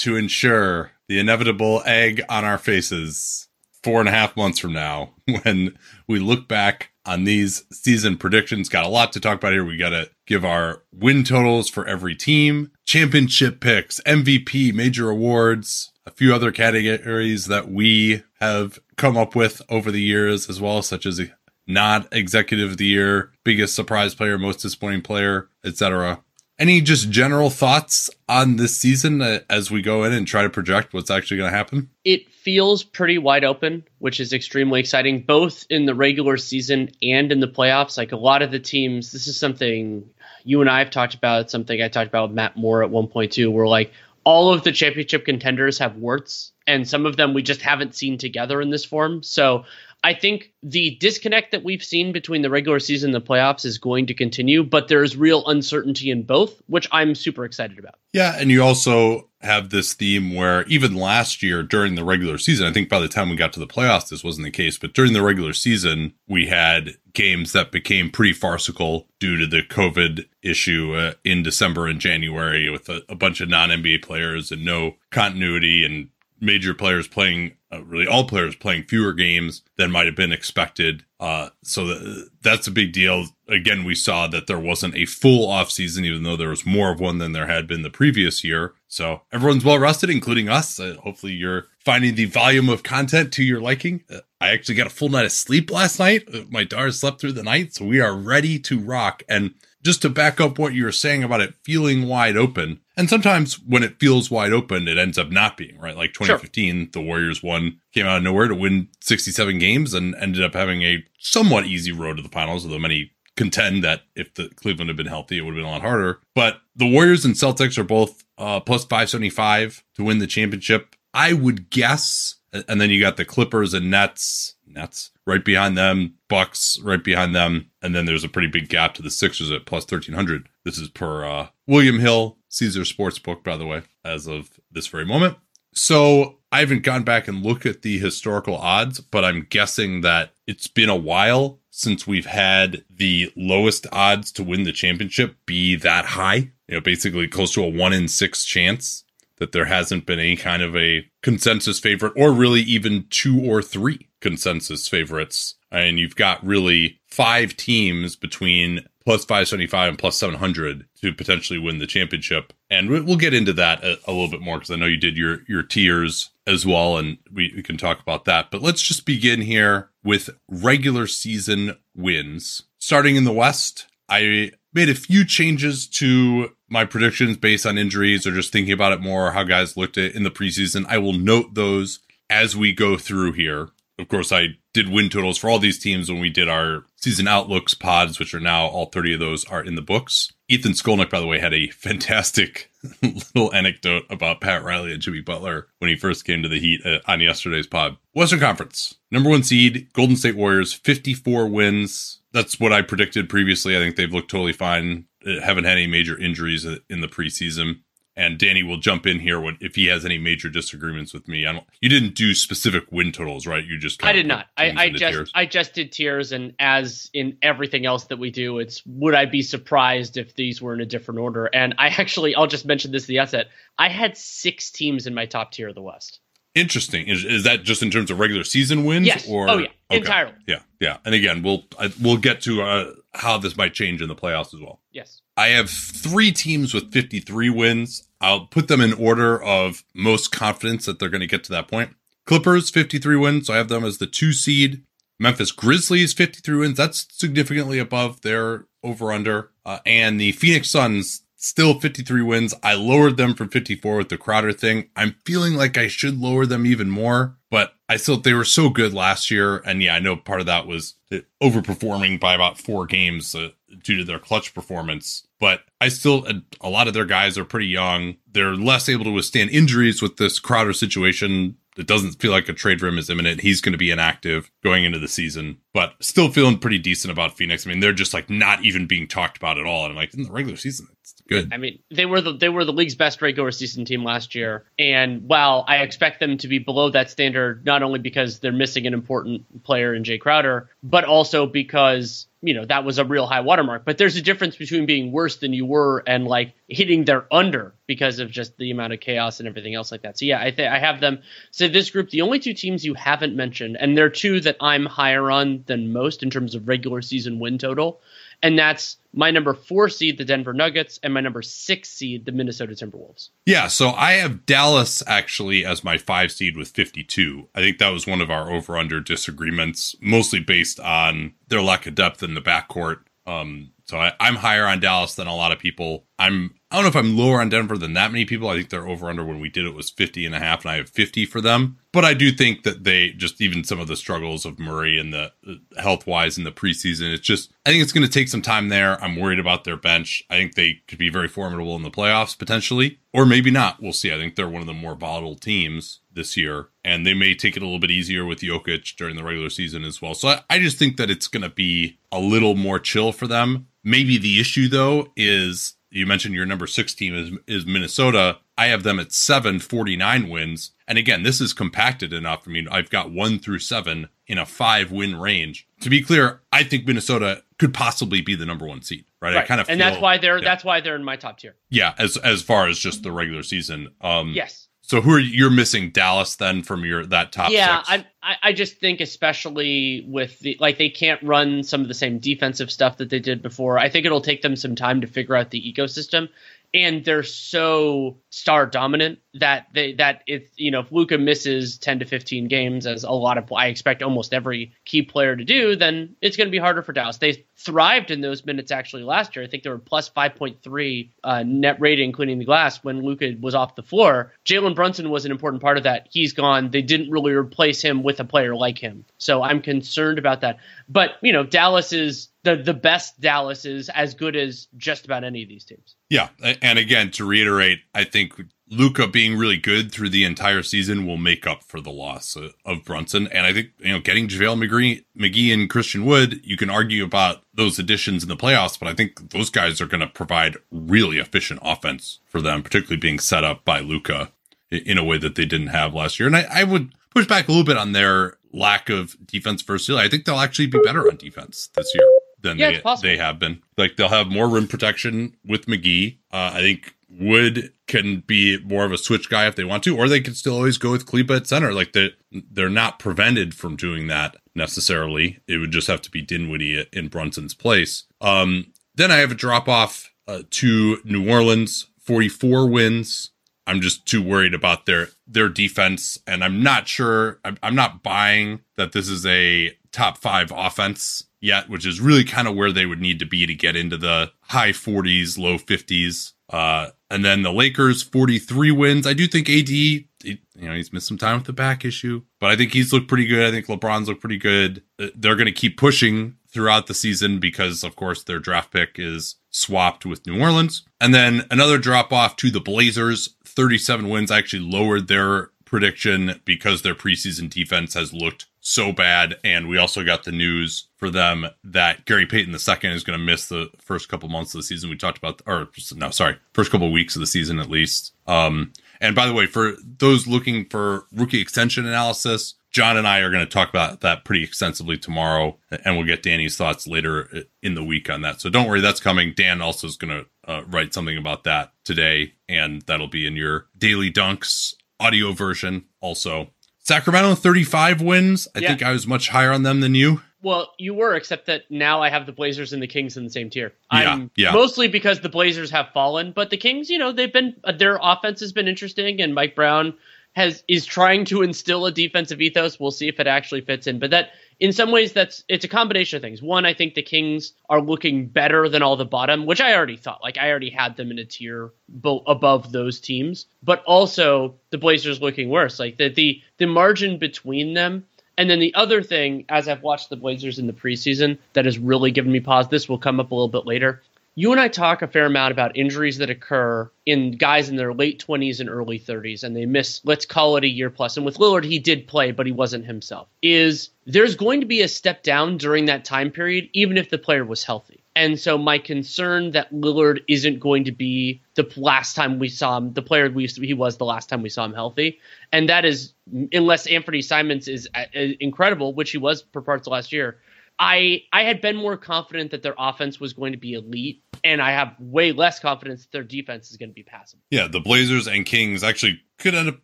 to ensure the inevitable egg on our faces four and a half months from now when we look back on these season predictions. Got a lot to talk about here. We got to give our win totals for every team, championship picks, MVP, major awards, a few other categories that we have come up with over the years as well, such as not executive of the year, biggest surprise player, most disappointing player, etc. Any just general thoughts on this season uh, as we go in and try to project what's actually going to happen? It feels pretty wide open, which is extremely exciting, both in the regular season and in the playoffs. Like a lot of the teams, this is something you and I have talked about. Something I talked about with Matt Moore at one point too. Where like all of the championship contenders have warts, and some of them we just haven't seen together in this form. So I think the disconnect that we've seen between the regular season and the playoffs is going to continue, but there's real uncertainty in both, which I'm super excited about. Yeah, and you also have this theme where even last year during the regular season, I think by the time we got to the playoffs, this wasn't the case, but during the regular season, we had games that became pretty farcical due to the COVID issue uh, in December and January with a, a bunch of non NBA players and no continuity and major players playing uh, really all players playing fewer games than might have been expected. Uh, so th- that's a big deal. Again we saw that there wasn't a full off season even though there was more of one than there had been the previous year. So everyone's well rested including us. Uh, hopefully you're finding the volume of content to your liking. Uh, i actually got a full night of sleep last night. Uh, my daughter slept through the night so we are ready to rock. And just to back up what you were saying about it feeling wide open. And sometimes when it feels wide open, it ends up not being, right? Like 2015, the Warriors won, came out of nowhere to win 67 games and ended up having a somewhat easy road to the finals, although many contend that if the Cleveland had been healthy, it would have been a lot harder. But the Warriors and Celtics are both uh, plus 575 to win the championship. I would guess, and then you got the Clippers and Nets, Nets right behind them, Bucks right behind them, and then there's a pretty big gap to the Sixers at plus 1300. This is per uh, William Hill, Caesar Sportsbook, by the way, as of this very moment. So I haven't gone back and looked at the historical odds, but I'm guessing that it's been a while since we've had the lowest odds to win the championship be that high. You know, basically close to a one in six chance that there hasn't been any kind of a consensus favorite or really even two or three consensus favorites. And you've got really five teams between plus 575 and plus 700 to potentially win the championship. And we- we'll get into that a, a little bit more because I know you did your, your tiers as well, and we, we can talk about that. But let's just begin here with regular season wins. Starting in the West, I made a few changes to my predictions based on injuries or just thinking about it more, how guys looked at in the preseason. I will note those as we go through here. Of course, I did win totals for all these teams when we did our season outlooks pods, which are now all 30 of those are in the books. Ethan Skolnick, by the way, had a fantastic little anecdote about Pat Riley and Jimmy Butler when he first came to the Heat uh, on yesterday's pod. Western Conference, number one seed, Golden State Warriors, 54 wins. That's what I predicted previously. I think they've looked totally fine. Uh, haven't had any major injuries uh, in the preseason. And Danny will jump in here when, if he has any major disagreements with me. I don't. You didn't do specific win totals, right? You just. I did not. I, I just tiers. I just did tiers, and as in everything else that we do, it's would I be surprised if these were in a different order? And I actually, I'll just mention this at the outset. I had six teams in my top tier of the West. Interesting. Is, is that just in terms of regular season wins? Yes. Or Oh, yeah. Entirely. Yeah. Yeah. And again, we'll I, we'll get to uh, how this might change in the playoffs as well. Yes. I have three teams with 53 wins. I'll put them in order of most confidence that they're going to get to that point. Clippers, 53 wins. So I have them as the two seed. Memphis Grizzlies, 53 wins. That's significantly above their over under. Uh, and the Phoenix Suns, still 53 wins. I lowered them from 54 with the Crowder thing. I'm feeling like I should lower them even more, but I still, they were so good last year. And yeah, I know part of that was overperforming by about four games uh, due to their clutch performance. But I still, a lot of their guys are pretty young. They're less able to withstand injuries with this Crowder situation it doesn't feel like a trade for him is imminent. He's going to be inactive going into the season, but still feeling pretty decent about Phoenix. I mean, they're just like not even being talked about at all. And I'm like, in the regular season, it's good. I mean, they were the they were the league's best regular season team last year, and while I expect them to be below that standard, not only because they're missing an important player in Jae Crowder, but also because you know that was a real high watermark. But there's a difference between being worse than you were and like hitting their under because of just the amount of chaos and everything else like that. So yeah, I think I have them. So this group, the only two teams you haven't mentioned, and they're two that I'm higher on than most in terms of regular season win total, and that's my number four seed, the Denver Nuggets, and my number six seed, the Minnesota Timberwolves. Yeah, so I have Dallas actually as my five seed with 52. I think that was one of our over under disagreements, mostly based on their lack of depth in the backcourt. Um, so I, I'm higher on Dallas than a lot of people. I'm I don't know if I'm lower on Denver than that many people. I think they're over under when we did it was 50 and a half, and I have 50 for them. But I do think that they just even some of the struggles of Murray and the uh, health wise in the preseason, it's just, I think it's going to take some time there. I'm worried about their bench. I think they could be very formidable in the playoffs potentially, or maybe not. We'll see. I think they're one of the more volatile teams this year, and they may take it a little bit easier with Jokic during the regular season as well. So I, I just think that it's going to be a little more chill for them. Maybe the issue though is you mentioned your number six team is, is Minnesota. I have them at seven, 49 wins. And again, this is compacted enough. I mean, I've got one through seven in a five win range. To be clear, I think Minnesota could possibly be the number one seed, right? right. I kind of, and feel, that's why they're yeah. that's why they're in my top tier. Yeah, as as far as just the regular season. Um, yes. So who are you're missing Dallas then from your that top? Yeah, six? I I just think especially with the like they can't run some of the same defensive stuff that they did before. I think it'll take them some time to figure out the ecosystem and they're so star dominant that they that it's you know if Luka misses 10 to 15 games as a lot of I expect almost every key player to do then it's going to be harder for Dallas. They thrived in those minutes actually last year. I think they were plus 5.3 uh, net rating including the glass when Luka was off the floor. Jalen Brunson was an important part of that. He's gone. They didn't really replace him with a player like him. So I'm concerned about that. But, you know, Dallas is the the best Dallas is as good as just about any of these teams. Yeah, and again to reiterate, I think Luka being really good through the entire season will make up for the loss of Brunson, and I think you know getting JaVale McGee, and Christian Wood, you can argue about those additions in the playoffs, but I think those guys are going to provide really efficient offense for them, particularly being set up by Luka in a way that they didn't have last year. And I, I would push back a little bit on their lack of defense versatility. I think they'll actually be better on defense this year than yeah, they they have been. Like they'll have more rim protection with McGee. Uh, I think Wood can be more of a switch guy if they want to, or they can still always go with Kleber at center. Like they they're not prevented from doing that necessarily. It would just have to be Dinwiddie in Brunson's place. Um, then I have a drop off uh, to New Orleans, 44 wins. I'm just too worried about their their defense, and I'm not sure. I'm, I'm not buying that this is a top five offense yet, which is really kind of where they would need to be to get into the high 40s, low 50s. Uh, and then the Lakers, 43 wins. I do think AD, he, you know, he's missed some time with the back issue, but I think he's looked pretty good. I think LeBron's looked pretty good. Uh, they're going to keep pushing throughout the season because, of course, their draft pick is swapped with New Orleans. And then another drop off to the Blazers, 37 wins. I actually lowered their prediction because their preseason defense has looked so bad. And we also got the news for them that Gary Payton II is going to miss the first couple months of the season. We talked about, or no, sorry, first couple weeks of the season at least. Um, and by the way, for those looking for rookie extension analysis, John and I are going to talk about that pretty extensively tomorrow, and we'll get Danny's thoughts later in the week on that. So don't worry, that's coming. Dan also is going to uh, write something about that today, and that'll be in your daily dunks audio version also. Sacramento 35 wins. I yeah. think I was much higher on them than you. Well, you were, except that now I have the Blazers and the Kings in the same tier. Yeah, I'm yeah. mostly because the Blazers have fallen, but the Kings, you know, they've been their offense has been interesting, and Mike Brown has is trying to instill a defensive ethos. We'll see if it actually fits in, but that in some ways that's it's a combination of things. One, I think the Kings are looking better than all the bottom, which I already thought. Like I already had them in a tier bo- above those teams, but also the Blazers looking worse. Like the the the margin between them and then the other thing, as I've watched the Blazers in the preseason, that has really given me pause. This will come up a little bit later. You and I talk a fair amount about injuries that occur in guys in their late 20s and early 30s, and they miss, let's call it a year plus. And with Lillard, he did play, but he wasn't himself. Is there's going to be a step down during that time period, even if the player was healthy. And so my concern that Lillard isn't going to be the last time we saw him, the player we to, he was the last time we saw him healthy, and that is unless Anthony Simons is uh, incredible, which he was for parts of last year. I I had been more confident that their offense was going to be elite, and I have way less confidence that their defense is going to be passable. Yeah, the Blazers and Kings actually could end up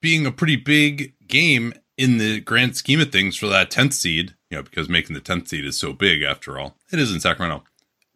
being a pretty big game in the grand scheme of things for that 10th seed, you know, because making the 10th seed is so big after all. It is in Sacramento.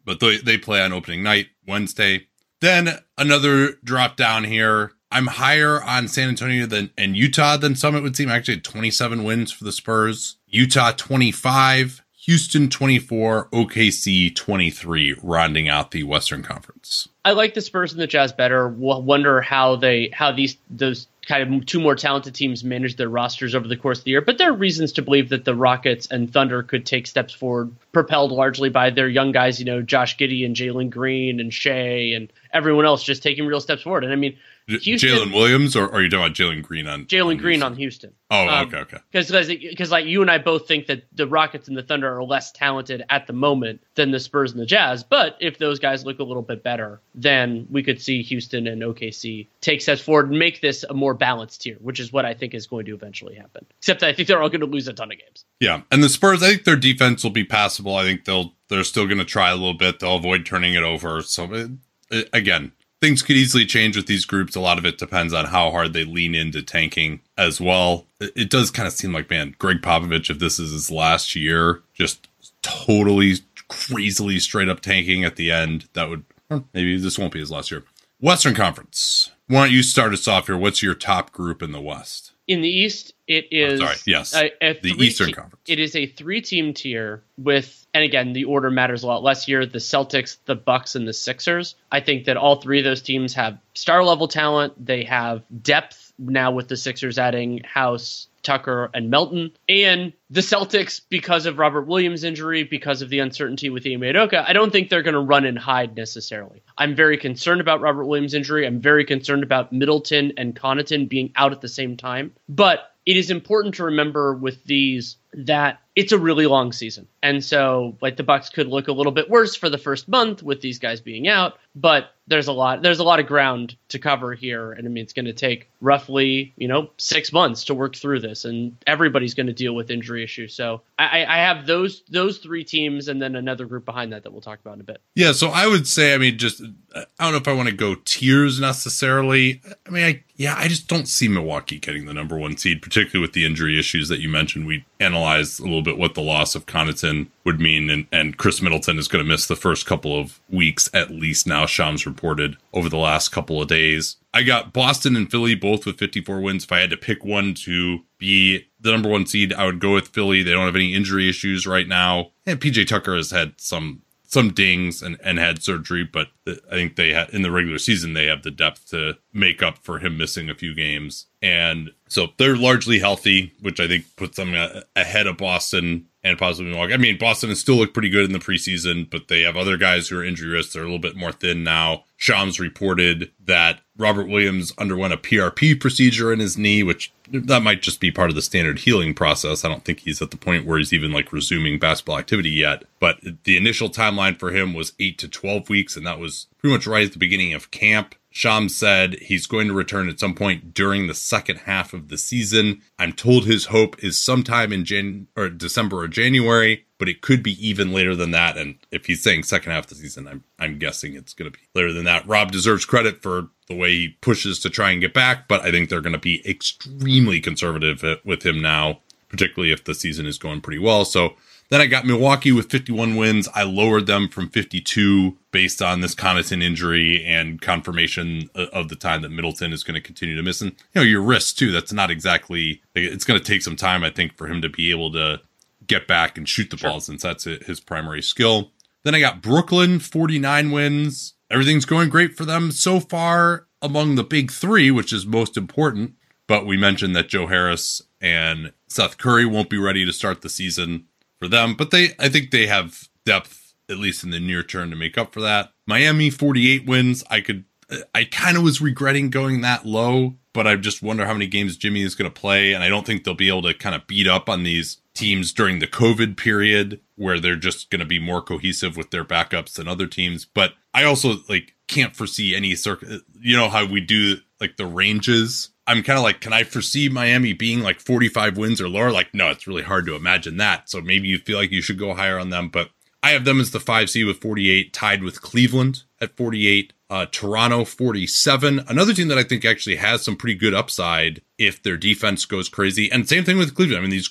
But they, they play on opening night, Wednesday. Then another drop down here. I'm higher on San Antonio than and Utah than some it would seem. Actually, 27 wins for the Spurs. Utah 25, Houston 24, OKC 23, rounding out the Western Conference. I like the Spurs and the Jazz better. Wonder how they how these those kind of two more talented teams manage their rosters over the course of the year. But there are reasons to believe that the Rockets and Thunder could take steps forward, propelled largely by their young guys. You know, Josh Giddey and Jalen Green and Shai and everyone else just taking real steps forward. And I mean, Jalen Williams, or, or are you talking about Jalen Green on Jalen Green on Houston? Oh, um, okay, okay. Because because like you and I both think that the Rockets and the Thunder are less talented at the moment than the Spurs and the Jazz. But if those guys look a little bit better, then we could see Houston and OKC take steps forward and make this a more balanced tier, which is what I think is going to eventually happen. Except I think they're all going to lose a ton of games. Yeah, and the Spurs, I think their defense will be passable. I think they'll they're still going to try a little bit. They'll avoid turning it over. So it, it, again, things could easily change with these groups. A lot of it depends on how hard they lean into tanking as well. It, does kind of seem like, man, Gregg Popovich, if this is his last year, just totally crazily straight up tanking at the end, that would maybe this won't be his last year. Western Conference. Why don't you start us off here? What's your top group in the West? In the East, it oh, is. Oh, sorry, yes, a, a the Eastern te- Conference. It is a three-team tier with, and again, the order matters a lot less here. The Celtics, the Bucks, and the Sixers. I think that all three of those teams have star-level talent. They have depth now with the Sixers adding House, Tucker, and Melton. And the Celtics, because of Robert Williams' injury, because of the uncertainty with Ime Udoka, I don't think they're going to run and hide necessarily. I'm very concerned about Robert Williams' injury. I'm very concerned about Middleton and Connaughton being out at the same time. But it is important to remember with these that it's a really long season. And so like the Bucks could look a little bit worse for the first month with these guys being out, but there's a lot there's a lot of ground to cover here and I mean it's going to take roughly, you know, 6 months to work through this and everybody's going to deal with injury issues. So I, I have those those three teams and then another group behind that that we'll talk about in a bit. Yeah, so I would say, I mean, just I don't know if I want to go tiers necessarily. I mean, I yeah, I just don't see Milwaukee getting the number one seed, particularly with the injury issues that you mentioned. We analyzed a little bit what the loss of Connaughton would mean, and, and Khris Middleton is going to miss the first couple of weeks at least. Now, Shams reported over the last couple of days. I got Boston and Philly both with 54 wins. If I had to pick one to be the number one seed, I would go with Philly. They don't have any injury issues right now, and PJ Tucker has had some some dings and, and had surgery, but I think they had in the regular season they have the depth to make up for him missing a few games, and so they're largely healthy, which I think puts them uh, ahead of Boston and possibly Milwaukee. I mean, Boston has still looked pretty good in the preseason, but they have other guys who are injury risks. They're a little bit more thin now. Shams reported that Robert Williams underwent a PRP procedure in his knee, which that might just be part of the standard healing process. I don't think he's at the point where he's even like resuming basketball activity yet. But the initial timeline for him was eight to 12 weeks, and that was pretty much right at the beginning of camp. Shams said he's going to return at some point during the second half of the season. I'm told his hope is sometime in Jan or December or January, but it could be even later than that. And if he's saying second half of the season, I'm I'm guessing it's going to be later than that. Rob deserves credit for the way he pushes to try and get back, but I think they're going to be extremely conservative uh, with him now, particularly if the season is going pretty well. So Then I got Milwaukee with 51 wins. I lowered them from 52 based on this Connaughton injury and confirmation of the time that Middleton is going to continue to miss. And, you know, your wrist too. That's not exactly, it's going to take some time, I think, for him to be able to get back and shoot the sure. ball since that's his primary skill. Then I got Brooklyn, 49 wins. Everything's going great for them so far among the big three, which is most important. But we mentioned that Joe Harris and Seth Curry won't be ready to start the season for them. But they, I think they have depth, at least in the near term, to make up for that. Miami, 48 wins. I could, I kind of was regretting going that low, but I just wonder how many games Jimmy is going to play. And I don't think they'll be able to kind of beat up on these teams during the COVID period where they're just going to be more cohesive with their backups than other teams. But I also like can't foresee any circuit. You know how we do like the ranges. I'm kind of like, can I foresee Miami being like 45 wins or lower? Like, no, it's really hard to imagine that. So maybe you feel like you should go higher on them. But I have them as the five seed with 48, tied with Cleveland at 48. Uh, Toronto 47. Another team that I think actually has some pretty good upside if their defense goes crazy. And same thing with Cleveland. I mean, these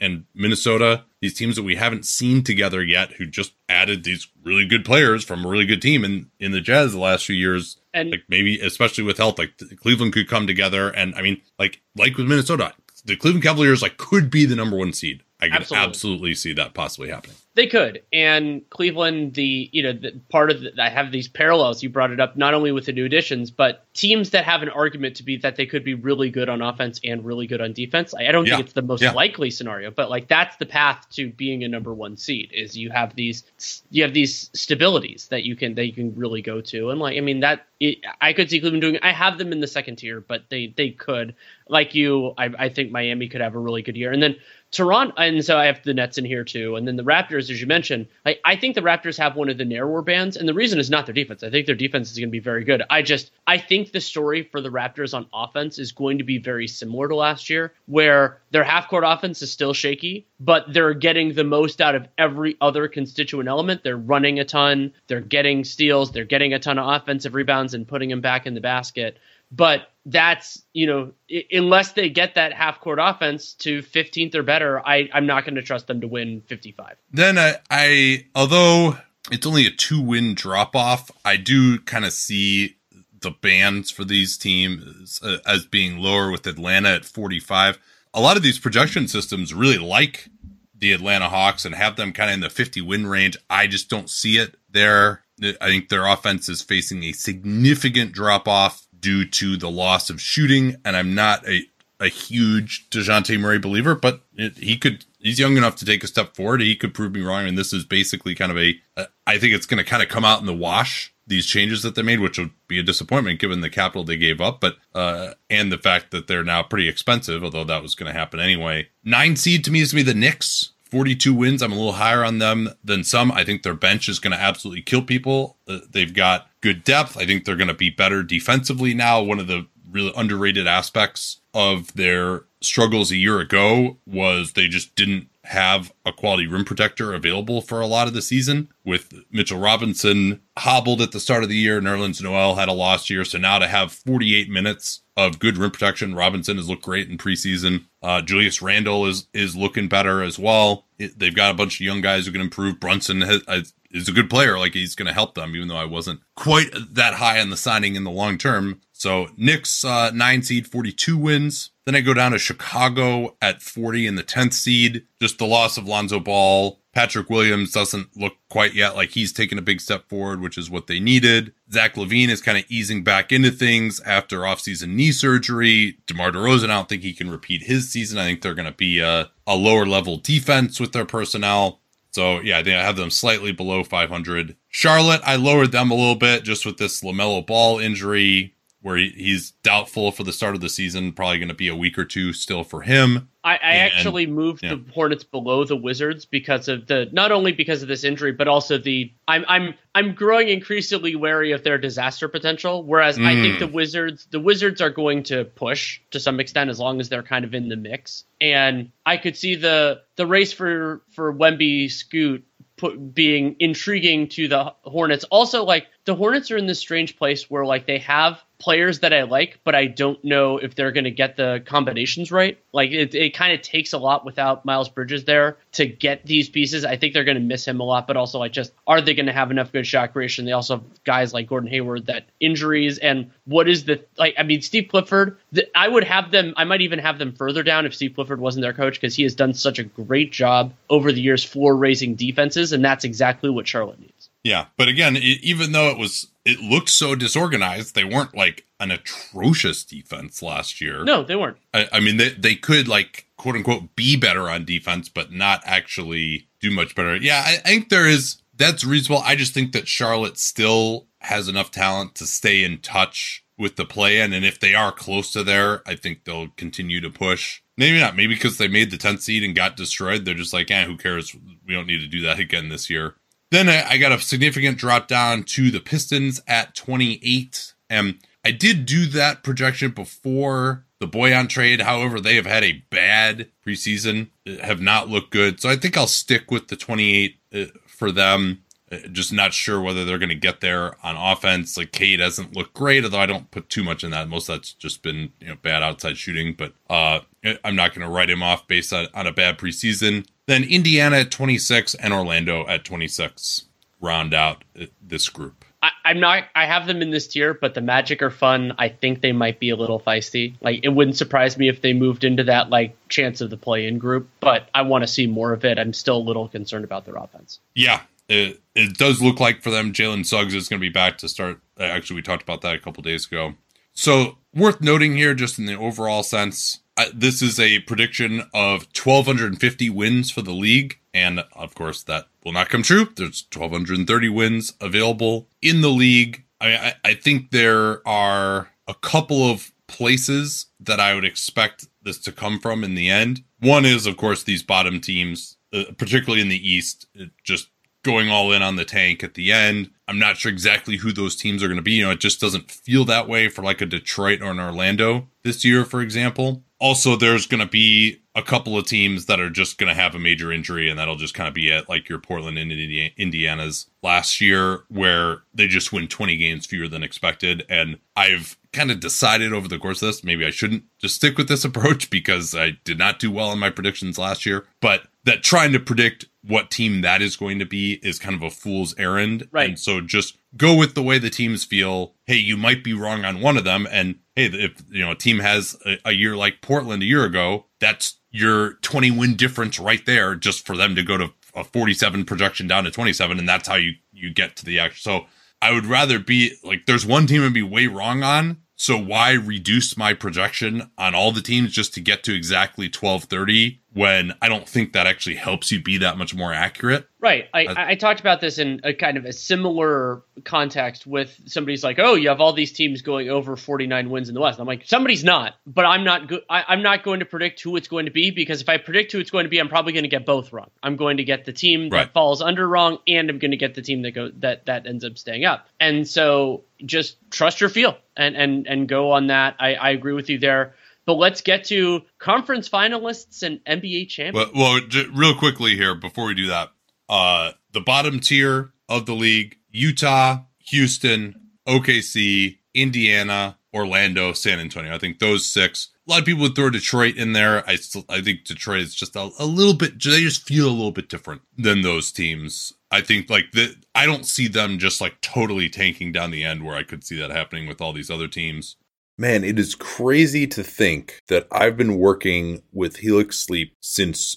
and Minnesota, these teams that we haven't seen together yet, who just added these really good players from a really good team in, in the Jazz the last few years. And like maybe, especially with health, like Cleveland could come together. And I mean, like, like with Minnesota, the Cleveland Cavaliers like could be the number one seed. I can absolutely, absolutely see that possibly happening. They could, and Cleveland, the you know, the part of the, I have these parallels. You brought it up not only with the new additions, but teams that have an argument to be that they could be really good on offense and really good on defense. I, I don't yeah. think it's the most yeah. likely scenario, but like that's the path to being a number one seed. Is you have these you have these stabilities that you can that you can really go to, and like I mean that it, I could see Cleveland doing. I have them in the second tier, but they they could like you. I, I think Miami could have a really good year, and then Toronto, and so I have the Nets in here too, and then the Raptors, as you mentioned. I, I think the Raptors have one of the narrower bands, and the reason is not their defense. I think their defense is going to be very good. I just I think the story for the Raptors on offense is going to be very similar to last year, where their half court offense is still shaky, but they're getting the most out of every other constituent element. They're running a ton, they're getting steals, they're getting a ton of offensive rebounds, and putting them back in the basket. But that's you know unless they get that half court offense to 15th or better i i'm not going to trust them to win 55 then I, I although it's only a two win drop off i do kind of see the bands for these teams uh, as being lower with atlanta at 45 a lot of these projection systems really like the atlanta hawks and have them kind of in the 50 win range. I just don't see it there. I think their offense is facing a significant drop off due to the loss of shooting. And I'm not a, a huge Dejounte Murray believer, but it, he could, he's young enough to take a step forward. He could prove me wrong. And this is basically kind of a. I think it's going to kind of come out in the wash these changes that they made, which would be a disappointment given the capital they gave up, but uh, and the fact that they're now pretty expensive, although that was going to happen anyway. Nine seed to me is to be the Knicks. 42 wins. I'm a little higher on them than some. I think their bench is going to absolutely kill people. Uh, they've got good depth. I think they're going to be better defensively now. One of the really underrated aspects of their struggles a year ago was they just didn't have a quality rim protector available for a lot of the season. With Mitchell Robinson hobbled at the start of the year, Nerlens Noel had a lost year. So now to have 48 minutes of good rim protection, Robinson has looked great in preseason. Uh, Julius Randle is is looking better as well. It, they've got a bunch of young guys who can improve. Brunson has, is a good player. Like he's going to help them, even though I wasn't quite that high on the signing in the long term. So Knicks uh, nine seed, 42 wins. Then I go down to Chicago at 40 in the 10th seed. Just the loss of Lonzo Ball. Patrick Williams doesn't look quite yet like he's taken a big step forward, which is what they needed. Zach LaVine is kind of easing back into things after offseason knee surgery. DeMar DeRozan, I don't think he can repeat his season. I think they're going to be a, a lower level defense with their personnel. So yeah, I think I have them slightly below 500. Charlotte, I lowered them a little bit just with this LaMelo Ball injury where he, he's doubtful for the start of the season. Probably going to be a week or two still for him. I, I and, actually moved yeah. the Hornets below the Wizards because of the not only because of this injury, but also the I'm I'm I'm growing increasingly wary of their disaster potential. Whereas mm. I think mm. the Wizards the Wizards are going to push to some extent as long as they're kind of in the mix. And I could see the the race for for Wemby Scoot put, being intriguing to the Hornets. Also, like the Hornets are in this strange place where like they have players that I like, but I don't know if they're going to get the combinations right. Like it, it kind of takes a lot without Miles Bridges there to get these pieces. I think they're going to miss him a lot, but also like just are they going to have enough good shot creation? They also have guys like Gordon Hayward that injuries and what is the like? I mean, Steve Clifford. The, I would have them. I might even have them further down if Steve Clifford wasn't their coach because he has done such a great job over the years for raising defenses, and that's exactly what Charlotte needs. Yeah, but again, it, even though it was it looked so disorganized, they weren't like an atrocious defense last year. No, they weren't. I, I mean, they they could like quote unquote be better on defense, but not actually do much better. Yeah, I, I think there is that's reasonable. I just think that Charlotte still has enough talent to stay in touch with the play in, and if they are close to there, I think they'll continue to push. Maybe not. Maybe because they made the 10th seed and got destroyed, they're just like, eh, who cares? We don't need to do that again this year. Then I, I got a significant drop down to the Pistons at 28. And I did do that projection before the Bojan trade. However, they have had a bad preseason, have not looked good. So I think I'll stick with the 28 uh, for them. Uh, just not sure whether they're going to get there on offense. Like Cade doesn't look great, although I don't put too much in that. Most of that's just been you know bad outside shooting. But uh, I'm not going to write him off based on, on a bad preseason. Then Indiana at 26 and Orlando at 26 round out this group. I, am not. I have them in this tier, but the Magic are fun. I think they might be a little feisty. Like it wouldn't surprise me if they moved into that like chance of the play-in group. But I want to see more of it. I'm still a little concerned about their offense. Yeah, it, it does look like for them, Jalen Suggs is going to be back to start. Actually, we talked about that a couple days ago. So worth noting here, just in the overall sense, this is a prediction of 1,250 wins for the league. And of course, that will not come true. There's 1,230 wins available in the league. I, I, I think there are a couple of places that I would expect this to come from in the end. One is, of course, these bottom teams, uh, particularly in the East, just going all in on the tank at the end. I'm not sure exactly who those teams are going to be. You know, it just doesn't feel that way for like a Detroit or an Orlando this year, for example. Also, there's going to be a couple of teams that are just going to have a major injury, and that'll just kind of be it, like your Portland and Indiana's last year, where they just win 20 games fewer than expected. And I've kind of decided over the course of this, maybe I shouldn't just stick with this approach because I did not do well in my predictions last year, but that trying to predict what team that is going to be is kind of a fool's errand. Right. And so just go with the way the teams feel. Hey, you might be wrong on one of them. And hey, if you know a team has a, a year like Portland a year ago, that's your 20 win difference right there just for them to go to a 47 projection down to 27 and that's how you you get to the action. So I would rather be like there's one team I'd be way wrong on so why reduce my projection on all the teams just to get to exactly 1230 when I don't think that actually helps you be that much more accurate? Right. I, uh, I talked about this in a kind of a similar context with somebody's like, oh, you have all these teams going over 49 wins in the West. I'm like, somebody's not, but I'm not good. I'm not going to predict who it's going to be because if I predict who it's going to be, I'm probably going to get both wrong. I'm going to get the team right. that falls under wrong, and I'm going to get the team that go that that ends up staying up. And so just trust your feel and and and go on that. I, I agree with you there. But let's get to conference finalists and NBA champions. Well, well j- real quickly here before we do that, uh, the bottom tier of the league: Utah, Houston, OKC, Indiana, Orlando, San Antonio. I think those six. A lot of people would throw Detroit in there. I still, I think Detroit is just a, a little bit. They just feel a little bit different than those teams. I think like the I don't see them just like totally tanking down the end where I could see that happening with all these other teams. Man, it is crazy to think that I've been working with Helix Sleep since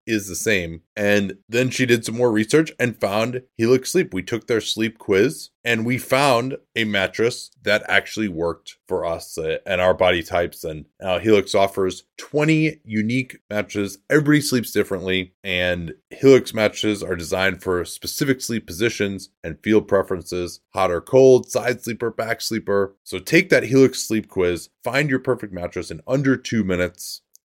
is the same. And then she did some more research and found Helix Sleep. We took their sleep quiz and we found a mattress that actually worked for us uh, and our body types. And uh, Helix offers 20 unique mattresses. Everybody sleeps differently, and Helix mattresses are designed for specific sleep positions and field preferences hot or cold, side sleeper, back sleeper. So take that Helix sleep quiz, find your perfect mattress in under two minutes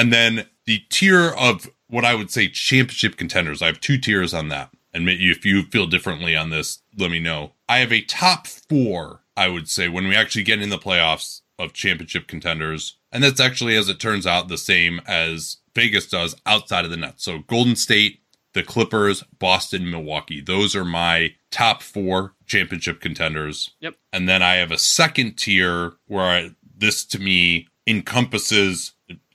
And then the tier of what I would say championship contenders. I have two tiers on that. And if you feel differently on this, let me know. I have a top four, I would say, when we actually get in the playoffs of championship contenders. And that's actually, as it turns out, the same as Vegas does outside of the net. So Golden State, the Clippers, Boston, Milwaukee. Those are my top four championship contenders. Yep. And then I have a second tier where I, this to me encompasses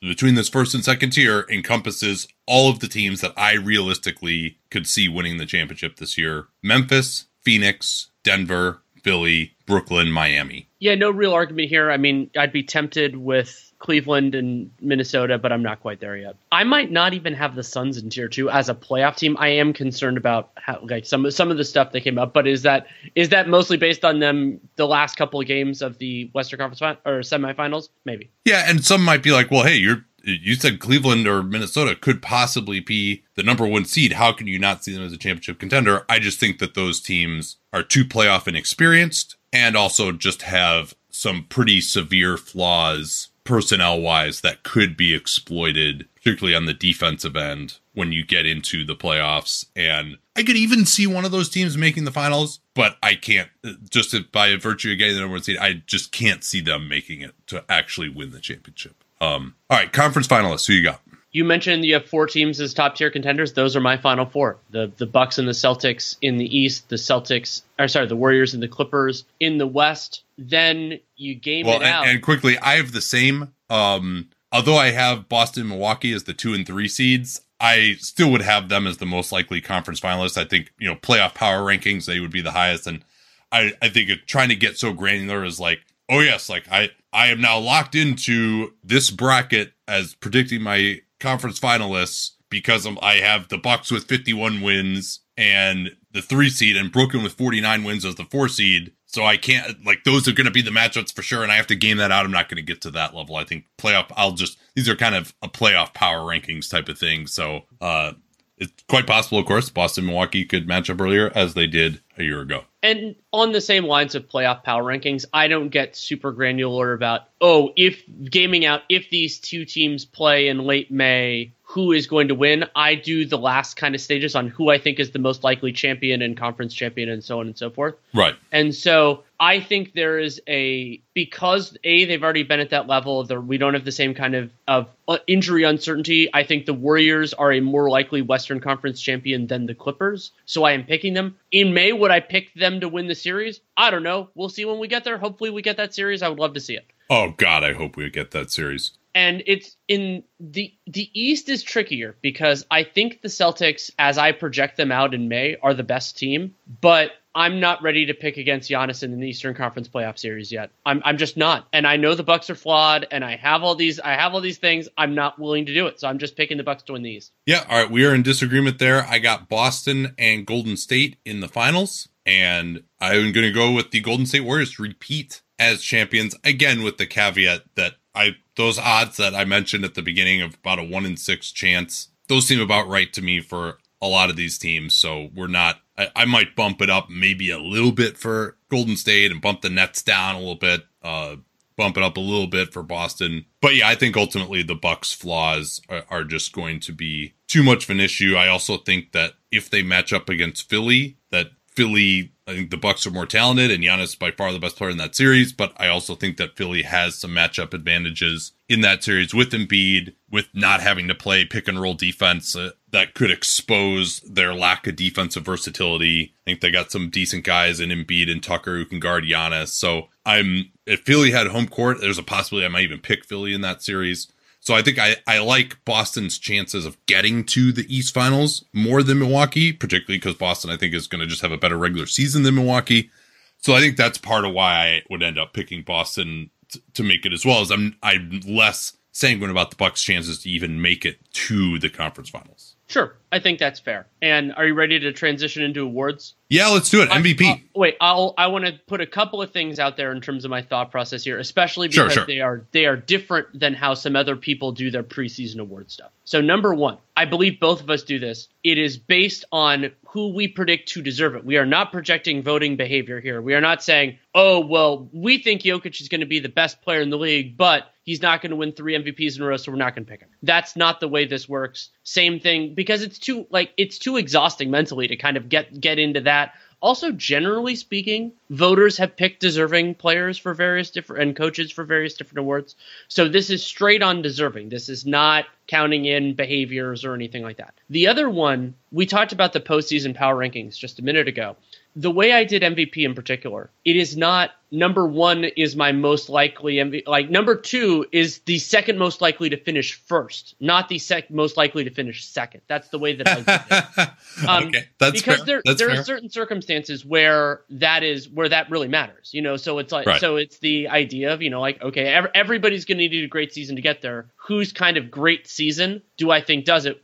between this first and second tier encompasses all of the teams that I realistically could see winning the championship this year. Memphis, Phoenix, Denver, Philly, Brooklyn, Miami. Yeah, no real argument here. I mean, I'd be tempted with Cleveland and Minnesota, but I'm not quite there yet. I might not even have the Suns in tier two as a playoff team. I am concerned about how like some some of the stuff that came up, but is that is that mostly based on them the last couple of games of the Western Conference fin- or semifinals? Maybe. Yeah, and some might be like, well, hey, you're you said Cleveland or Minnesota could possibly be the number one seed. How can you not see them as a championship contender? I just think that those teams are too playoff inexperienced and also just have some pretty severe flaws personnel wise that could be exploited, particularly on the defensive end when you get into the playoffs. And I could even see one of those teams making the finals, but I can't, just by virtue of getting the number one seed, I just can't see them making it to actually win the championship. Um, all right, conference finalists, who you got? You mentioned you have four teams as top tier contenders. Those are my final four: the the Bucks and the Celtics in the East, the Celtics, or sorry, the Warriors and the Clippers in the West. Then you game well, it and, out. and quickly, I have the same. Um, although I have Boston, Milwaukee as the two and three seeds, I still would have them as the most likely conference finalists. I think you know playoff power rankings they would be the highest, and I I think trying to get so granular is like oh yes, like I I am now locked into this bracket as predicting my conference finalists because I'm, have the Bucks with 51 wins and the three seed and Brooklyn with 49 wins as the four seed. So I can't like those are going to be the matchups for sure, and I have to game that out. I'm not going to get to that level. I think playoff. I'll just these are kind of a playoff power rankings type of thing. So uh, it's quite possible, of course, Boston Milwaukee could match up earlier as they did a year ago. And on the same lines of playoff power rankings, I don't get super granular about oh if gaming out if these two teams play in late May who is going to win. I do the last kind of stages on who I think is the most likely champion and conference champion and so on and so forth. Right. And so I think there is a because a they've already been at that level. We don't have the same kind of of uh, injury uncertainty. I think the Warriors are a more likely Western Conference champion than the Clippers. So I am picking them in May. Would I pick them to win the series? I don't know. We'll see when we get there. Hopefully we get that series. I would love to see it. Oh God, I hope we get that series and it's in the the East is trickier because I think the Celtics, as I project them out in May, are the best team, but I'm not ready to pick against Giannis in the Eastern Conference Playoff Series yet. I'm I'm just not, and I know the Bucks are flawed, and I have all these I have all these things. I'm not willing to do it, so I'm just picking the Bucks to win these. Yeah, all right, we are in disagreement there. I got Boston and Golden State in the finals, and I'm going to go with the Golden State Warriors repeat as champions again with the caveat that I those odds that I mentioned at the beginning of about a one in six chance, those seem about right to me for a lot of these teams. So we're not. I, I might bump it up maybe a little bit for Golden State and bump the Nets down a little bit. Uh, bump it up a little bit for Boston. But yeah, I think ultimately the Bucks' flaws are, are, just going to be too much of an issue. I also think that if they match up against Philly, that Philly, I think the Bucks are more talented, and Giannis by far the best player in that series. But I also think that Philly has some matchup advantages in that series with Embiid, with not having to play pick and roll defense uh, that could expose their lack of defensive versatility. I think they got some decent guys in Embiid and Tucker who can guard Giannis. So I'm if Philly had home court, there's a possibility I might even pick Philly in that series. So I think I, I like Boston's chances of getting to the East Finals more than Milwaukee, particularly because Boston I think is going to just have a better regular season than Milwaukee. So I think that's part of why I would end up picking Boston to make it as well as I'm I'm less sanguine about the Bucks' chances to even make it to the conference finals. Sure, I think that's fair. And are you ready to transition into awards? Yeah, let's do it. MVP. I, uh, wait, I'll I want to put a couple of things out there in terms of my thought process here, especially because sure, sure. they are they are different than how some other people do their preseason award stuff. So number 1, I believe both of us do this. It is based on who we predict to deserve it. We are not projecting voting behavior here. We are not saying, "Oh, well, we think Jokic is going to be the best player in the league, but he's not going to win 3 MVPs in a row, so we're not going to pick him." That's not the way this works. Same thing because it's too like it's too exhausting mentally to kind of get get into that. Also, generally speaking, voters have picked deserving players for various different and coaches for various different awards. So this is straight on deserving. This is not counting in behaviors or anything like that. The other one, we talked about the postseason power rankings just a minute ago the way I did MVP in particular, it is not number one is my most likely MVP. Like number two is the second most likely to finish first, not the sec- most likely to finish second. That's the way that I did it. Um, okay, that's because fair. there that's there fair. are certain circumstances where that is where that really matters. You know, so it's like right. so it's the idea of you know like okay, ev- everybody's going to need a great season to get there. Whose kind of great season do I think does it?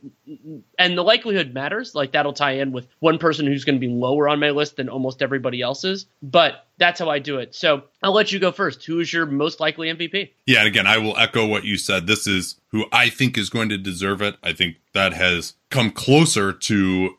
And the likelihood matters. Like that'll tie in with one person who's going to be lower on my list than almost everybody else's. But that's how I do it. So I'll let you go first. Who is your most likely MVP? Yeah, and again, I will echo what you said. This is who I think is going to deserve it. I think that has come closer to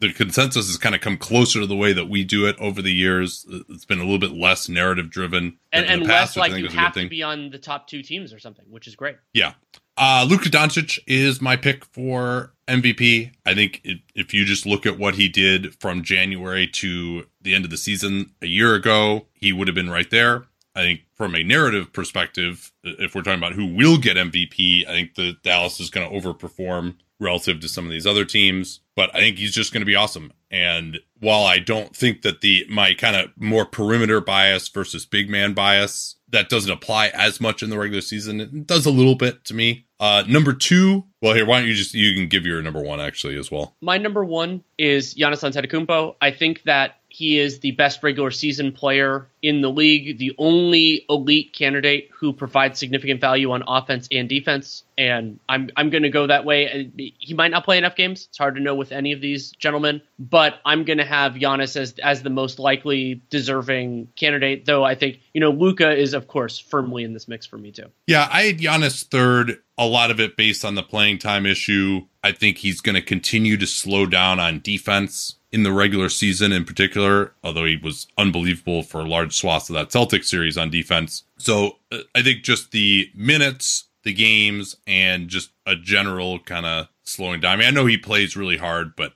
the consensus has kind of come closer to the way that we do it over the years. It's been a little bit less narrative driven and, and past, less like you have to be on the top two teams or something, which is great. Yeah. Uh, Luka Doncic is my pick for MVP. I think it, if you just look at what he did from January to the end of the season a year ago, he would have been right there. I think from a narrative perspective, if we're talking about who will get MVP, I think the Dallas is going to overperform relative to some of these other teams. But I think he's just going to be awesome. And while I don't think that the my kind of more perimeter bias versus big man bias that doesn't apply as much in the regular season, it does a little bit to me. Uh, number two, well, here, why don't you just you can give your number one actually as well. My number one is Giannis Antetokounmpo. I think that he is the best regular season player in the league, the only elite candidate who provides significant value on offense and defense. And I'm I'm going to go that way. He might not play enough games. It's hard to know with any of these gentlemen, but I'm going to have Giannis as as the most likely deserving candidate. Though I think you know Luka is of course firmly in this mix for me too. Yeah, I had Giannis third. A lot of it based on the playing time issue. I think he's going to continue to slow down on defense in the regular season in particular, although he was unbelievable for large swaths of that Celtic series on defense. So uh, I think just the minutes, the games, and just a general kind of slowing down. I mean, I know he plays really hard, but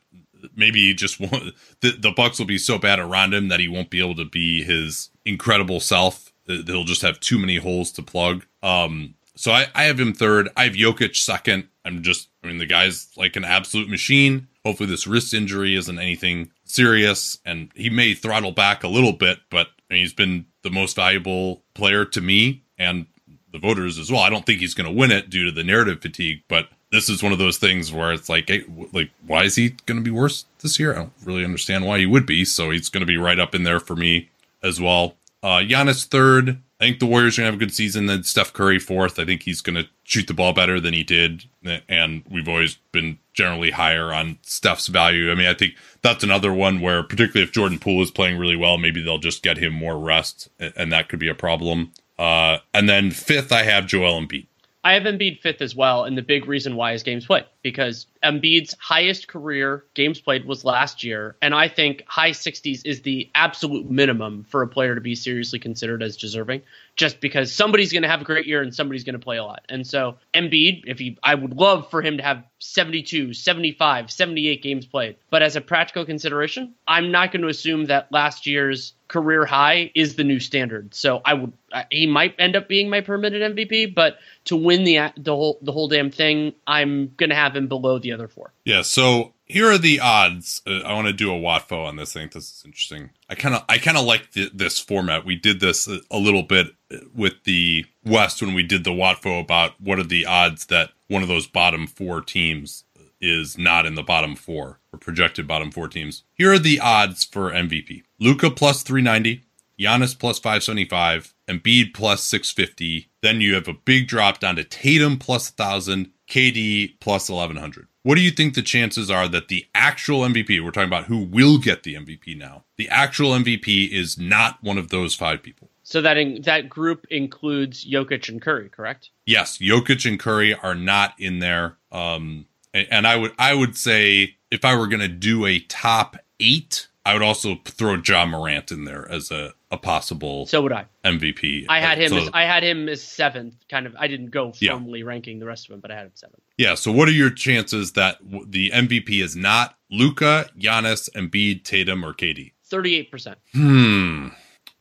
maybe he just won't. The, the Bucks will be so bad around him that he won't be able to be his incredible self. He'll just have too many holes to plug. Um, so I, I have him third. I have Jokic second. I'm just, I mean, the guy's like an absolute machine. Hopefully, this wrist injury isn't anything serious, and he may throttle back a little bit, but I mean, he's been the most valuable player to me and the voters as well. I don't think he's going to win it due to the narrative fatigue, but this is one of those things where it's like, hey, like, why is he going to be worse this year? I don't really understand why he would be. So he's going to be right up in there for me as well. Uh, Giannis third. I think the Warriors are going to have a good season. Then Steph Curry fourth. I think he's going to shoot the ball better than he did. And we've always been generally higher on Steph's value. I mean, I think that's another one where, particularly if Jordan Poole is playing really well, maybe they'll just get him more rest, and that could be a problem. Uh, and then fifth, I have Joel Embiid. I have Embiid fifth as well, and the big reason why is games played because Embiid's highest career games played was last year, and I think high 60s is the absolute minimum for a player to be seriously considered as deserving. Just because somebody's going to have a great year and somebody's going to play a lot, and so Embiid, if he, I would love for him to have 72, 75, 78 games played, but as a practical consideration, I'm not going to assume that last year's career high is the new standard. So I would he might end up being my permanent MVP, but to win the the whole the whole damn thing, I'm going to have him below the other four. Yeah. So here are the odds. Uh, I want to do a Watfo on this. I think this is interesting. I kind of I kind of like the, this format. We did this a, a, little bit with the West when we did the Watfo about what are the odds that one of those bottom four teams is not in the bottom four or projected bottom four teams. Here are the odds for MVP: Luka plus three ninety, Giannis plus five seventy five, Embiid plus six fifty. Then you have a big drop down to Tatum plus thousand, KD plus 1100. What do you think the chances are that the actual MVP, we're talking about who will get the MVP now, the actual MVP is not one of those five people? So that in, that group includes Jokic and Curry, correct? Yes, Jokic and Curry are not in there. Um, and I would I would say if I were going to do a top eight, I would also throw Ja Morant in there as a, a possible. So would I. MVP. I had him. So, as, I had him as seventh. Kind of. I didn't go formally yeah. ranking the rest of them, but I had him seventh. Yeah. So what are your chances that the MVP is not Luka, Giannis, Embiid, Tatum, or KD? Thirty-eight percent. Hmm.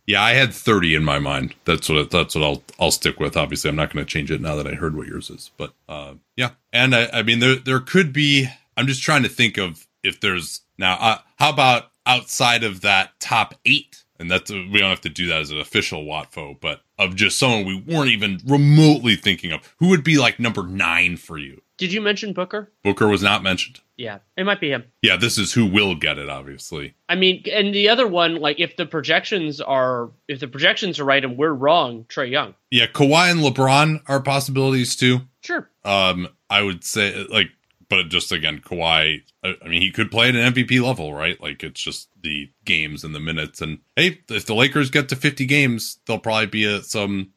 Yeah, I had thirty in my mind. That's what that's what I'll I'll stick with. Obviously, I'm not going to change it now that I heard what yours is. But uh, yeah, and I, I mean there there could be. I'm just trying to think of if there's now. Uh, how about outside of that top eight, and that's we don't have to do that as an official Watfo, but of just someone we weren't even remotely thinking of, who would be like number nine for you? Did you mention Booker? Booker was not mentioned. Yeah, it might be him. Yeah, this is who will get it, obviously. I mean, and the other one, like if the projections are if the projections are right and we're wrong, Trae Young. Yeah, Kawhi and LeBron are possibilities too. Sure. Um, I would say like but just again, Kawhi. I mean, he could play at an MVP level, right? Like it's just the games and the minutes. And hey, if the Lakers get to 50 games, they'll probably be a, some.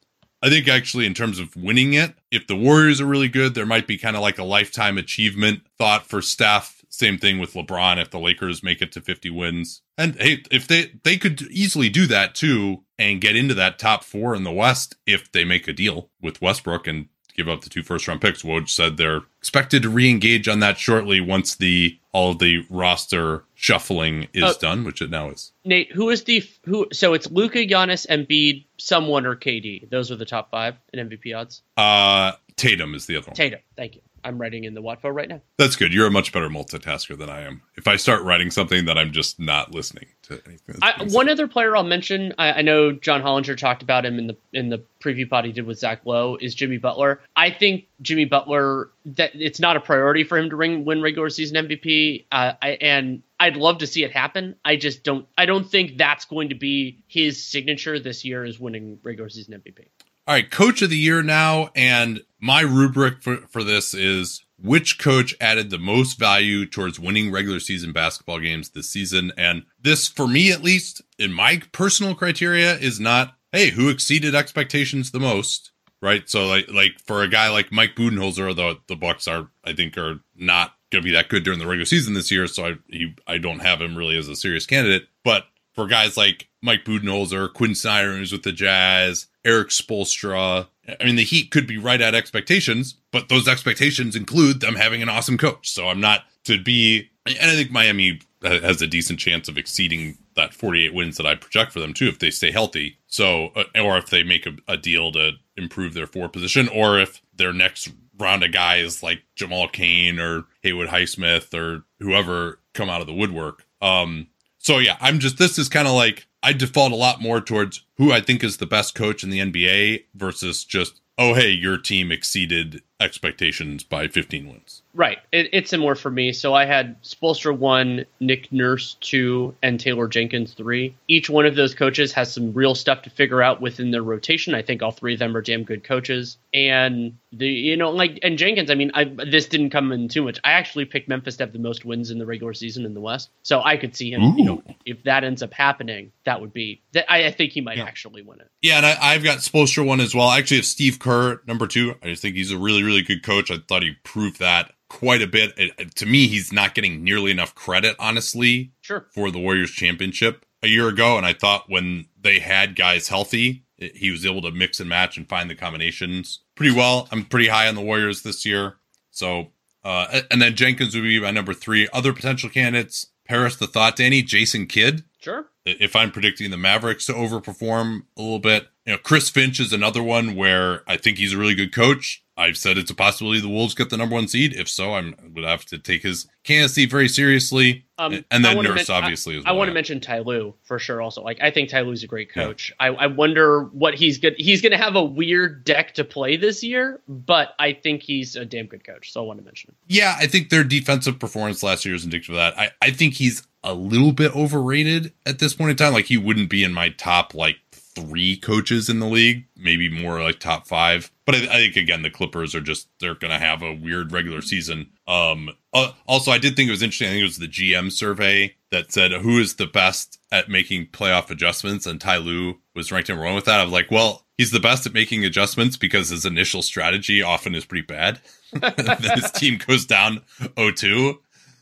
I think actually, in terms of winning it, if the Warriors are really good, there might be kind of like a lifetime achievement thought for Steph. Same thing with LeBron. If the Lakers make it to 50 wins, and hey, if they they could easily do that too, and get into that top four in the West if they make a deal with Westbrook and give up the two first round picks. Woj said they're expected to re-engage on that shortly once the all of the roster shuffling is uh, done, which it now is. Nate, who is the who? So it's Luka, Giannis, Embiid, someone or KD. Those are the top five in MVP odds. Uh, Tatum is the other one. Tatum, thank you. I'm writing in the Watfo right now. That's good. You're a much better multitasker than I am. If I start writing something, that I'm just not listening to anything. I, one other player I'll mention, I, I, know John Hollinger talked about him in the in the preview pod he did with Zach Lowe, is Jimmy Butler. I think Jimmy Butler that it's not a priority for him to ring, win regular season MVP, uh, I, and I'd love to see it happen. I just don't. I don't think that's going to be his signature this year is winning regular season MVP. All right, coach of the year now, and my rubric for, for this is which coach added the most value towards winning regular season basketball games this season. And this, for me at least, in my personal criteria, is not, hey, who exceeded expectations the most? Right. So like like for a guy like Mike Budenholzer, the the Bucks are I think are not gonna be that good during the regular season this year. So I he, I don't have him really as a serious candidate. But for guys like Mike Budenholzer, Quin Snyder who's with the Jazz, Erik Spoelstra, I mean, the Heat could be right at expectations, but those expectations include them having an awesome coach. So I'm not to be, and I think Miami has a decent chance of exceeding that 48 wins that I project for them too if they stay healthy. So, uh, or if they make a, a deal to improve their four position, or if their next round of guys like Jamal Cain or Haywood Highsmith or whoever come out of the woodwork. Um, so yeah, I'm just this is kind of like I default a lot more towards who I think is the best coach in the NBA versus just oh hey your team exceeded expectations by 15 wins. Right. It, it's similar for me. So I had Spoelstra one, Nick Nurse two, and Taylor Jenkins three. Each one of those coaches has some real stuff to figure out within their rotation. I think all three of them are damn good coaches. And the you know like and Jenkins, I mean, I this didn't come in too much. I actually picked Memphis to have the most wins in the regular season in the West. So I could see him. Ooh. You know, if that ends up happening, that would be that. I, I think he might yeah. actually win it. Yeah, and I, have got Spoelstra one as well. I actually have Steve Kerr number two. I just think he's a really really good coach. I thought he proved that quite a bit. It, to me, he's not getting nearly enough credit, honestly, sure. for the Warriors championship a year ago. And I thought when they had guys healthy, it, he was able to mix and match and find the combinations pretty well. I'm pretty high on the Warriors this year. So, uh, and then Jenkins would be my number three. Other potential candidates, Paris the Thought Danny, Jason Kidd. Sure. If I'm predicting the Mavericks to overperform a little bit, you know, Chris Finch is another one where I think he's a really good coach. I've said it's a possibility the Wolves get the number one seed. If so, I'm would have to take his candidacy very seriously. Um, and then Nurse, men- obviously, I, as well. I want to mention Ty Lue for sure. Also, like I think Ty Lue's a great coach. Yeah. I, I wonder what he's good. He's going to have a weird deck to play this year, but I think he's a damn good coach. So I want to mention him. Yeah, I think their defensive performance last year is indicative of that. I, I think he's a little bit overrated at this point in time. Like he wouldn't be in my top like three coaches in the league, maybe more like top five. But I, I think again, the Clippers are just they're going to have a weird regular season. Um, uh, also, I did think it was interesting. I think it was the GM survey that said who is the best at making playoff adjustments, and Ty Lue was ranked number one with that. I was like, well, he's the best at making adjustments because his initial strategy often is pretty bad. his team goes down 0-2.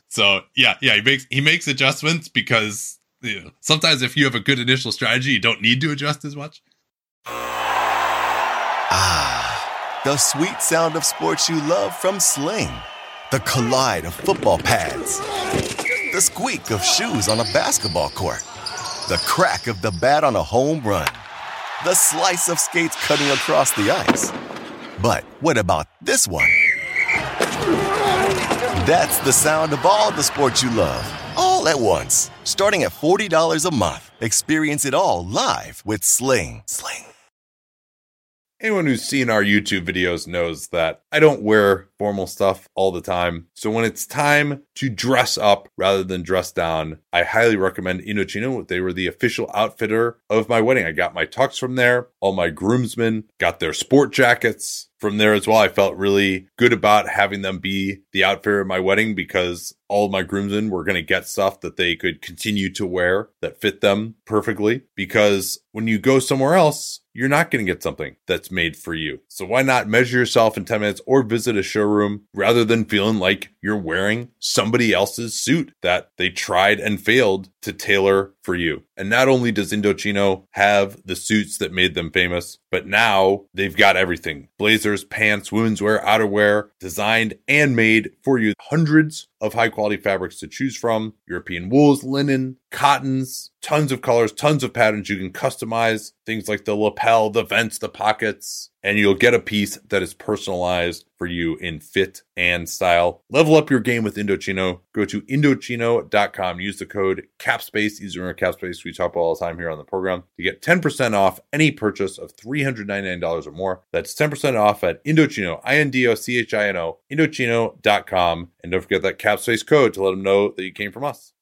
So yeah, yeah, he makes he makes adjustments because know, sometimes if you have a good initial strategy, you don't need to adjust as much. Ah, the sweet sound of sports you love from Sling. The collide of football pads. The squeak of shoes on a basketball court. The crack of the bat on a home run. The slice of skates cutting across the ice. But what about this one? That's the sound of all the sports you love all at once. Starting at $40 a month. Experience it all live with Sling. Sling. Anyone who's seen our YouTube videos knows that I don't wear formal stuff all the time. So when it's time to dress up rather than dress down, I highly recommend Indochino. They were the official outfitter of my wedding. I got my tux from there. All my groomsmen got their sport jackets from there as well. I felt really good about having them be the outfitter of my wedding because all my groomsmen were going to get stuff that they could continue to wear that fit them perfectly. Because when you go somewhere else, you're not going to get something that's made for you. So why not measure yourself in 10 minutes or visit a showroom rather than feeling like you're wearing somebody else's suit that they tried and failed to tailor for you. And not only does Indochino have the suits that made them famous, but now they've got everything blazers, pants, women's wear, outerwear, designed and made for you. Hundreds of high quality fabrics to choose from European wools, linen, cottons, tons of colors, tons of patterns. You can customize things like the lapel, the vents, the pockets, and you'll get a piece that is personalized for you in fit and style. Level up your game with Indochino. Go to Indochino.com. Use the code CAPSPACE. Use the CAPSPACE we talk all the time here on the program to get 10% off any purchase of $399 or more. That's 10% off at Indochino, I-N-D-O-C-H-I-N-O, Indochino.com. And don't forget that CAPSPACE code to let them know that you came from us.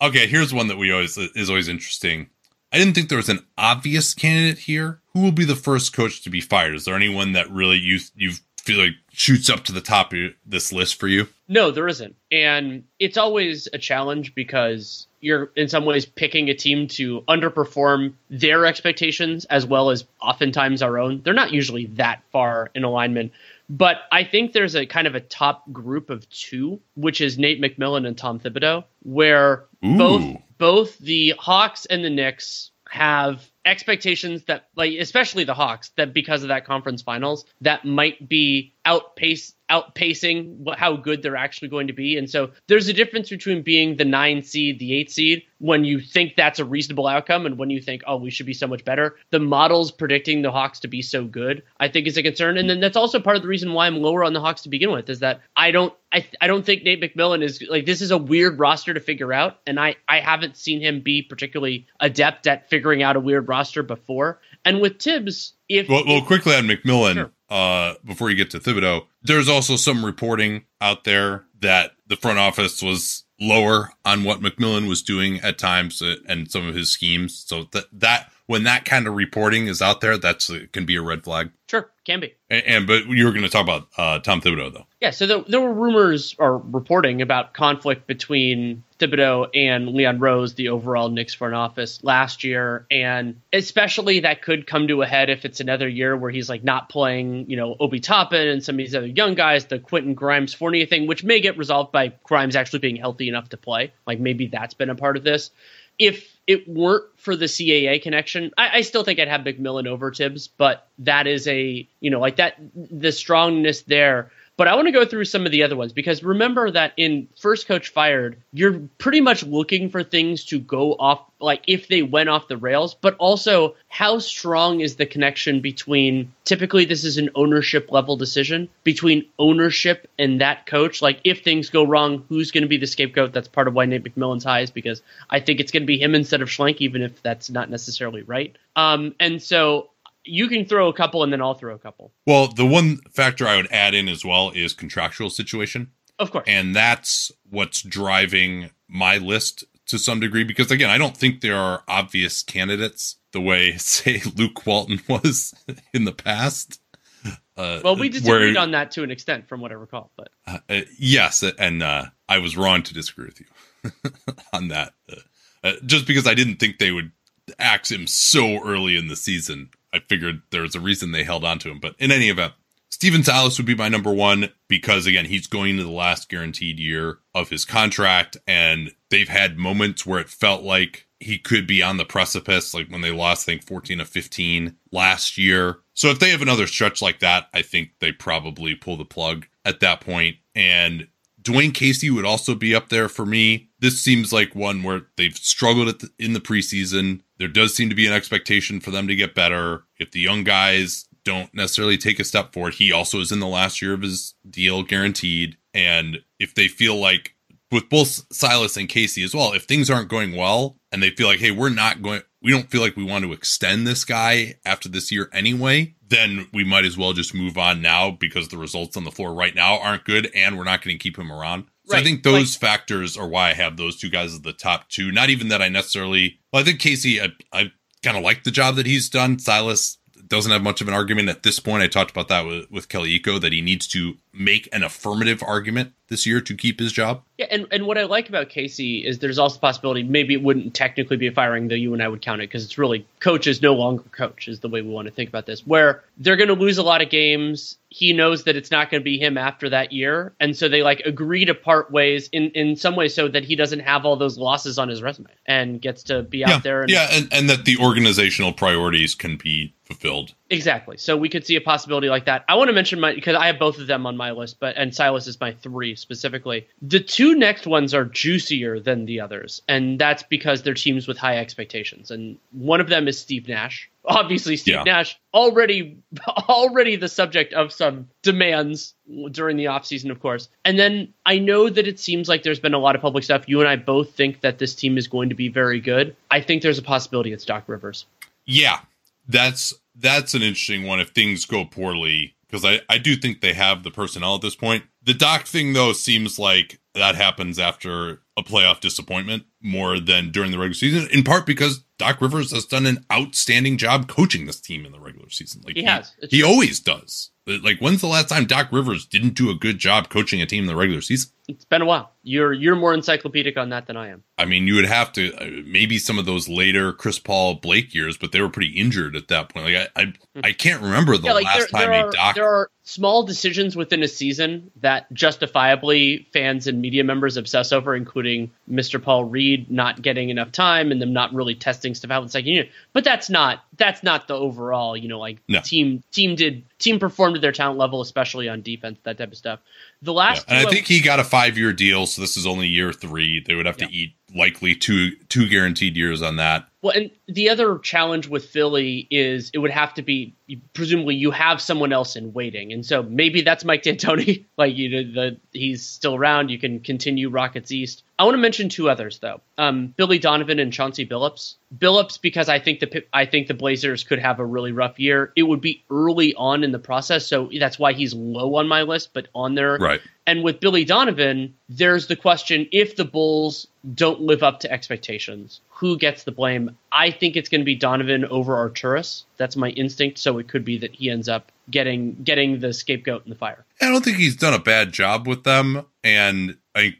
Okay, here's one that we always is always interesting. I didn't think there was an obvious candidate here. Who will be the first coach to be fired? Is there anyone that really you you feel like shoots up to the top of this list for you? No, there isn't. And it's always a challenge because you're in some ways picking a team to underperform their expectations as well as oftentimes our own. They're not usually that far in alignment. But I think there's a kind of a top group of two, which is Nate McMillan and Tom Thibodeau, where Ooh. both both the Hawks and the Knicks have expectations that like especially the Hawks that because of that conference finals that might be outpace outpacing how good they're actually going to be. And so there's a difference between being the 9 seed the 8 seed when you think that's a reasonable outcome and when you think oh we should be so much better. The models predicting the Hawks to be so good I think is a concern. And then that's also part of the reason why I'm lower on the Hawks to begin with is that I don't I, I don't think Nate McMillan is like this is a weird roster to figure out. And I I haven't seen him be particularly adept at figuring out a weird roster before. And with Thibs, if well, well if, quickly on McMillan, Sure. uh, before you get to Thibodeau, there's also some reporting out there that the front office was lower on what McMillan was doing at times uh, and some of his schemes. So that that when that kind of reporting is out there, that's uh, can be a red flag. sure can be. And, and but you were going to talk about uh, Tom Thibodeau though. Yeah, so there, there were rumors or reporting about conflict between Thibodeau and Leon Rose, the overall Knicks front office last year, and especially that could come to a head if it's another year where he's like not playing, you know, Obi Toppin and some of these other young guys, the Quentin Grimes Fournier thing, which may get resolved by Grimes actually being healthy enough to play. Like maybe that's been a part of this. If it weren't for the CAA connection, I, I still think I'd have McMillan over Thibs, but that is a you know like that the strongness there. But I want to go through some of the other ones because remember that in First Coach Fired, you're pretty much looking for things to go off, like if they went off the rails, but also how strong is the connection between typically this is an ownership level decision between ownership and that coach. Like if things go wrong, who's going to be the scapegoat? That's part of why Nate McMillan's high is because I think it's going to be him instead of Schlenk, even if that's not necessarily right. Um, and so you can throw a couple and then I'll throw a couple. Well, the one factor I would add in as well is contractual situation. Of course. And that's what's driving my list to some degree because again, I don't think there are obvious candidates the way say Luke Walton was in the past. Uh, well, we disagreed where- on that to an extent from what I recall, but uh, uh, yes, and uh, I was wrong to disagree with you on that. Uh, uh, just because I didn't think they would axe him so early in the season, I figured there was a reason they held on to him. But in any event, Stephen Silas would be my number one because again, he's going to the last guaranteed year of his contract, and they've had moments where it felt like he could be on the precipice, like when they lost, I think, 14 of 15 last year. So if they have another stretch like that, I think they probably pull the plug at that point. And Dwane Casey would also be up there for me. This seems like one where they've struggled the, in the preseason. There does seem to be an expectation for them to get better. If the young guys don't necessarily take a step forward, he also is in the last year of his deal guaranteed. And if they feel like with both Silas and Casey as well, if things aren't going well and they feel like, hey, we're not going, we don't feel like we want to extend this guy after this year anyway, then we might as well just move on now because the results on the floor right now aren't good and we're not going to keep him around. So I think those factors are why I have those two guys as the top two. Not even that I necessarily, well, I think Casey, I, I kind of like the job that he's done. Silas doesn't have much of an argument at this point. I talked about that with, with Kelly Iko that he needs to make an affirmative argument this year to keep his job. yeah, and, and what I like about Casey is there's also a possibility maybe it wouldn't technically be a firing, though you and I would count it because it's really coach is no longer coach is the way we want to think about this. Where they're going to lose a lot of games, he knows that it's not going to be him after that year, and so they like agree to part ways in in some way so that he doesn't have all those losses on his resume and gets to be out yeah, there and yeah, and, and that the organizational priorities can be fulfilled. Exactly. So we could see a possibility like that. I want to mention my because I have both of them on my list, but and Silas is my three specifically. The two next ones are juicier than the others, and that's because they're teams with high expectations. And one of them is Steve Nash. Obviously, Steve Yeah. Nash already already the subject of some demands during the offseason, of course. And then I know that it seems like there's been a lot of public stuff. You and I both think that this team is going to be very good. I think there's a possibility it's Doc Rivers. Yeah, that's that's an interesting one if things go poorly because I I do think they have the personnel at this point. The doc thing though seems like that happens after a playoff disappointment more than during the regular season, in part because Doc Rivers has done an outstanding job coaching this team in the regular season. Like he, he has. It's he true. always does. Like when's the last time Doc Rivers didn't do a good job coaching a team in the regular season? It's been a while. You're you're more encyclopedic on that than I am. I mean, you would have to uh, maybe some of those later Chris Paul Blake years, but they were pretty injured at that point. Like I I, hmm. I can't remember the yeah, like last there, time there are, Doc. There are small decisions within a season that justifiably fans and media members obsess over, including Mr. Paul Reed not getting enough time and them not really testing stuff out. in like you know, but that's not that's not the overall. You know, like no. team team did team performed at their talent level, especially on defense, that type of stuff. The last, yeah. and I think he got a five year deal, so this is only year three. They would have yeah. to eat likely two two guaranteed years on that. Well, and the other challenge with Philly is it would have to be presumably you have someone else in waiting, and so maybe that's Mike D'Antoni. like you, know, the he's still around. You can continue Rockets East. I want to mention two others though, um, Billy Donovan and Chauncey Billups. Billups because I think the I think the Blazers could have a really rough year. It would be early on in the process, so that's why he's low on my list, but on there. Right. And with Billy Donovan, there's the question: if the Bulls don't live up to expectations, who gets the blame? I think it's going to be Donovan over Arturas. That's my instinct. So it could be that he ends up getting getting the scapegoat in the fire. I don't think he's done a bad job with them, and I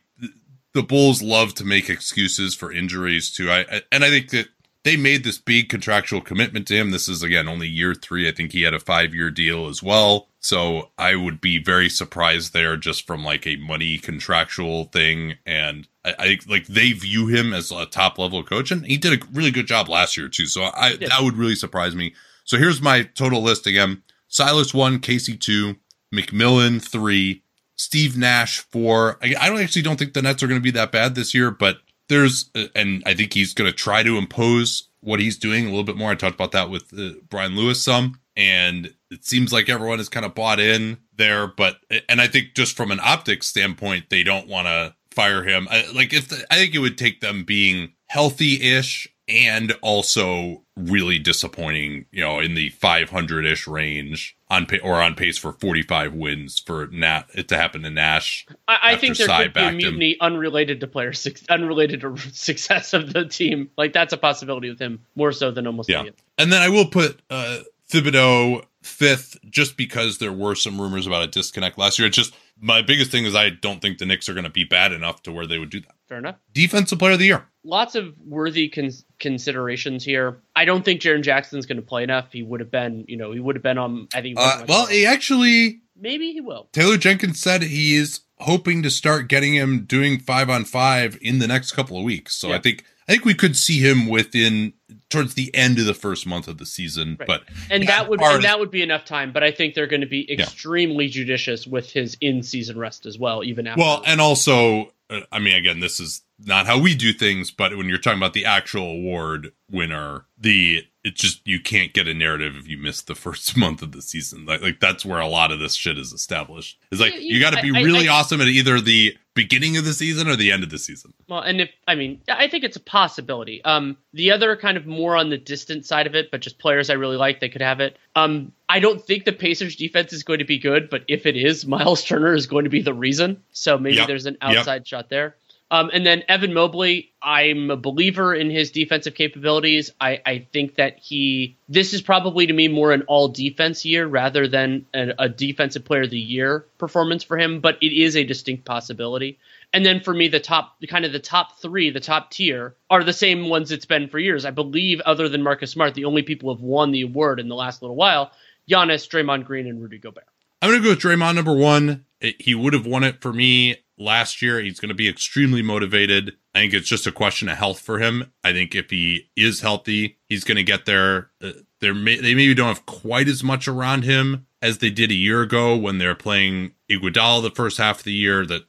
the Bulls love to make excuses for injuries too. I and I think that they made this big contractual commitment to him. This is again only year three. I think he had a five year deal as well. So I would be very surprised there just from like a money contractual thing. And I, I like they view him as a top level coach, and he did a really good job last year too. So I that would really surprise me. So here's my total list again: Silas one, Casey two, McMillan three, Steve Nash four. I, I don't actually don't think the Nets are going to be that bad this year, but there's uh, and I think he's going to try to impose what he's doing a little bit more. I talked about that with uh, Brian Lewis some, and it seems like everyone is kind of bought in there. But and I think just from an optics standpoint, they don't want to fire him. I, like if the, I think it would take them being healthy-ish and also really disappointing, you know, in the 500-ish range on pay, or on pace for 45 wins for Nat it to happen to Nash. I, I think there could be a mutiny him. unrelated to player unrelated to success of the team. Like that's a possibility with him more so than almost yeah. And then I will put uh, Thibodeau fifth just because there were some rumors about a disconnect last year. It's just my biggest thing is I don't think the Knicks are going to be bad enough to where they would do that. Fair enough. Defensive player of the year. Lots of worthy cons- considerations here. I don't think Jaren Jackson's going to play enough. He would have been, you know, he would have been on. I think. Uh, well, he actually. Maybe he will. Taylor Jenkins said he is hoping to start getting him doing five on five in the next couple of weeks. So yeah. I think I think we could see him within towards the end of the first month of the season. Right. But and that would and that would be enough time. But I think they're going to be extremely yeah. judicious with his in season rest as well, even after. Well, and also, uh, I mean, again, this is not how we do things, but when you're talking about the actual award winner, the it's just you can't get a narrative if you miss the first month of the season. Like, like that's where a lot of this shit is established. It's like you, you got to be I, really I, awesome at either the beginning of the season or the end of the season. Well, and if I mean, I think it's a possibility. Um, the other kind of more on the distant side of it, but just players I really like, they could have it. Um, I don't think the Pacers defense is going to be good, but if it is, Miles Turner is going to be the reason. So maybe yep. there's an outside yep. shot there. Um, and then Evan Mobley, I'm a believer in his defensive capabilities. I, I, think that he, this is probably to me more an all defense year rather than a, a, defensive player of the year performance for him, but it is a distinct possibility. And then for me, the top, kind of the top three, the top tier are the same ones it's been for years. I believe, other than Marcus Smart, the only people who have won the award in the last little while, Giannis, Draymond Green, and Rudy Gobert. I'm going to go with Draymond number one. It, he would have won it for me last year. He's going to be extremely motivated. I think it's just a question of health for him. I think if he is healthy, he's going to get there. Uh, they may, they maybe don't have quite as much around him as they did a year ago when they're playing Iguodala the first half of the year. That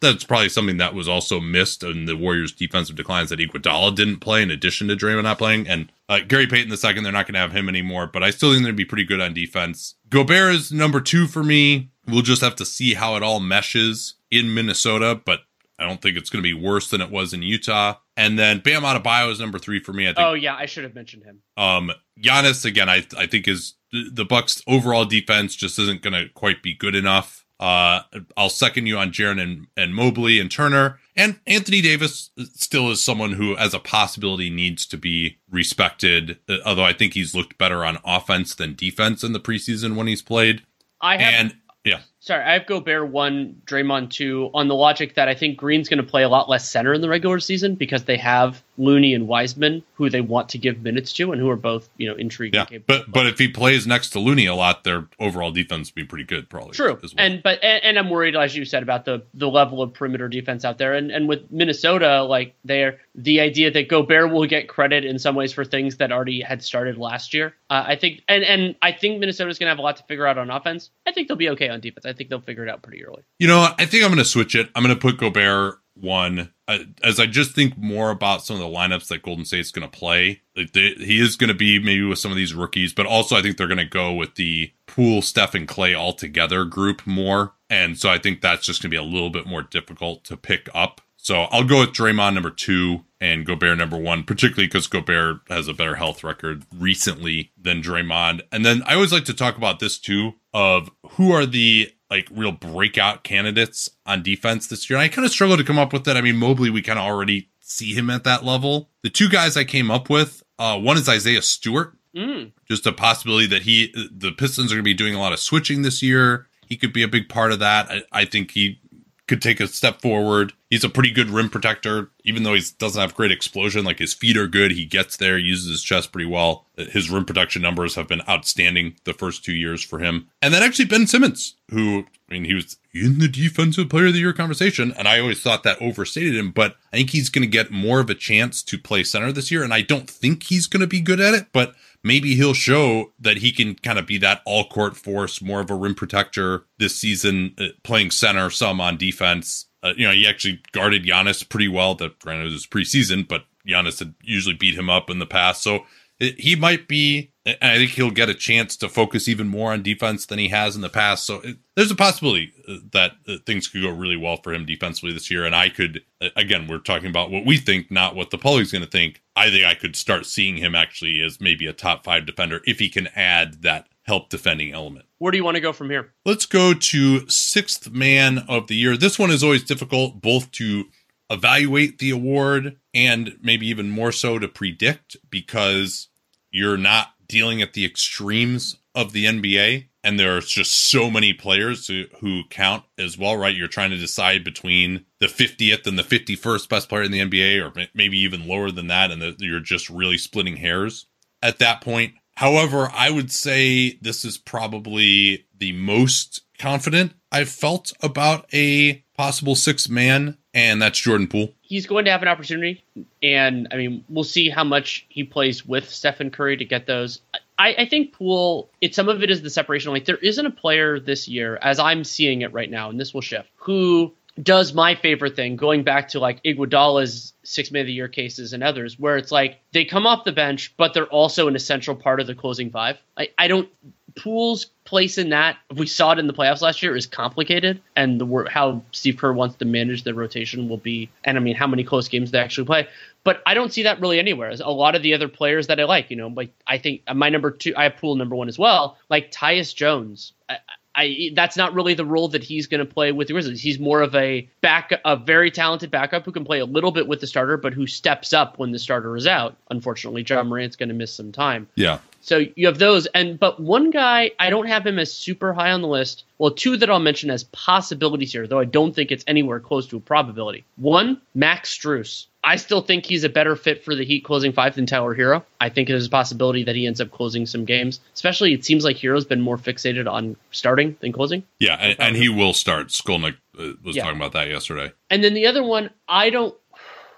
that's probably something that was also missed in the Warriors' defensive declines that Iguodala didn't play in addition to Draymond not playing. And uh, Gary Payton the second, they're not going to have him anymore. But I still think they're going to be pretty good on defense. Gobert is number two for me. We'll just have to see how it all meshes in Minnesota, but I don't think it's going to be worse than it was in Utah. And then Bam Adebayo is number three for me. I think. Oh yeah, I should have mentioned him. Um, Giannis again. I I think is the Bucks' overall defense just isn't going to quite be good enough. Uh, I'll second you on Jaren and, and Mobley and Turner. And Anthony Davis still is someone who, as a possibility, needs to be respected. Uh, although I think he's looked better on offense than defense in the preseason when he's played. I have, and yeah, sorry, I have Gobert one, Draymond two, on the logic that I think Green's going to play a lot less center in the regular season because they have Looney and Wiseman, who they want to give minutes to, and who are both you know intriguing. Yeah, but but if he plays next to Looney a lot, their overall defense will be pretty good, probably. True, well. and but and, and, I'm worried, as you said, about the the level of perimeter defense out there, and and with Minnesota, like they're the idea that Gobert will get credit in some ways for things that already had started last year. Uh, I think, and and I think Minnesota's going to have a lot to figure out on offense. I think they'll be okay on defense. I think they'll figure it out pretty early. You know, I think I'm going to switch it. I'm going to put Gobert one uh, as I just think more about some of the lineups that Golden State's going to play. Like they, he is going to be maybe with some of these rookies, but also I think they're going to go with the Poole, Steph, and Clay all together group more. And so I think that's just going to be a little bit more difficult to pick up. So I'll go with Draymond number two and Gobert number one, particularly because Gobert has a better health record recently than Draymond. And then I always like to talk about this too of who are the like real breakout candidates on defense this year. And I kind of struggle to come up with that. I mean, Mobley, we kind of already see him at that level. The two guys I came up with, uh, one is Isaiah Stewart. Mm. Just a possibility that he, the Pistons are going to be doing a lot of switching this year. He could be a big part of that. I, I think he could take a step forward. He's a pretty good rim protector, even though he doesn't have great explosion. Like his feet are good. He gets there, uses his chest pretty well. His rim protection numbers have been outstanding the first two years for him. And then actually Ben Simmons, who, I mean, he was in the defensive player of the year conversation. And I always thought that overstated him, but I think he's going to get more of a chance to play center this year. And I don't think he's going to be good at it, but maybe he'll show that he can kind of be that all court force, more of a rim protector this season, uh, playing center some on defense. Uh, you know, he actually guarded Giannis pretty well. That granted it was preseason, but Giannis had usually beat him up in the past. So he might be I think he'll get a chance to focus even more on defense than he has in the past. So it, there's a possibility uh, that uh, things could go really well for him defensively this year. And I could, uh, again, we're talking about what we think, not what the public's going to think. I think I could start seeing him actually as maybe a top five defender if he can add that help defending element. Where do you want to go from here? Let's go to sixth man of the year. This one is always difficult, both to evaluate the award and maybe even more so to predict because you're not dealing at the extremes of the NBA. And there's just so many players who, who count as well, right? You're trying to decide between the 50th and the 51st best player in the NBA, or maybe even lower than that. And the, you're just really splitting hairs at that point. However, I would say this is probably the most confident I've felt about a possible six man, and that's Jordan Poole. He's going to have an opportunity, and I mean, we'll see how much he plays with Stephen Curry to get those. I, I think Poole, it some of it is the separation. Like there isn't a player this year, as I'm seeing it right now, and this will shift, who does my favorite thing, going back to like Iguodala's six man of the year cases and others, where it's like they come off the bench, but they're also an essential part of the closing five. I, I don't Poole's place in that, we saw it in the playoffs last year, is complicated, and the how Steve Kerr wants to manage the rotation will be, and I mean how many close games they actually play. But I don't see that really anywhere. A lot of the other players that I like, you know, like I think uh, my number two, I have Poole number one as well, like Tyus Jones. I, I, that's not really the role that he's going to play with the Grizzlies. He's more of a back, a very talented backup who can play a little bit with the starter, but who steps up when the starter is out. Unfortunately, Ja Morant's going to miss some time. Yeah. So you have those, and but one guy I don't have him as super high on the list. Well, two that I'll mention as possibilities here, though I don't think it's anywhere close to a probability. One, Max Strus. I still think he's a better fit for the Heat closing five than Tyler Herro. I think there's a possibility that he ends up closing some games. Especially, it seems like Herro's been more fixated on starting than closing. Yeah, and, and he will start. Skolnick uh, was yeah. talking about that yesterday. And then the other one, I don't.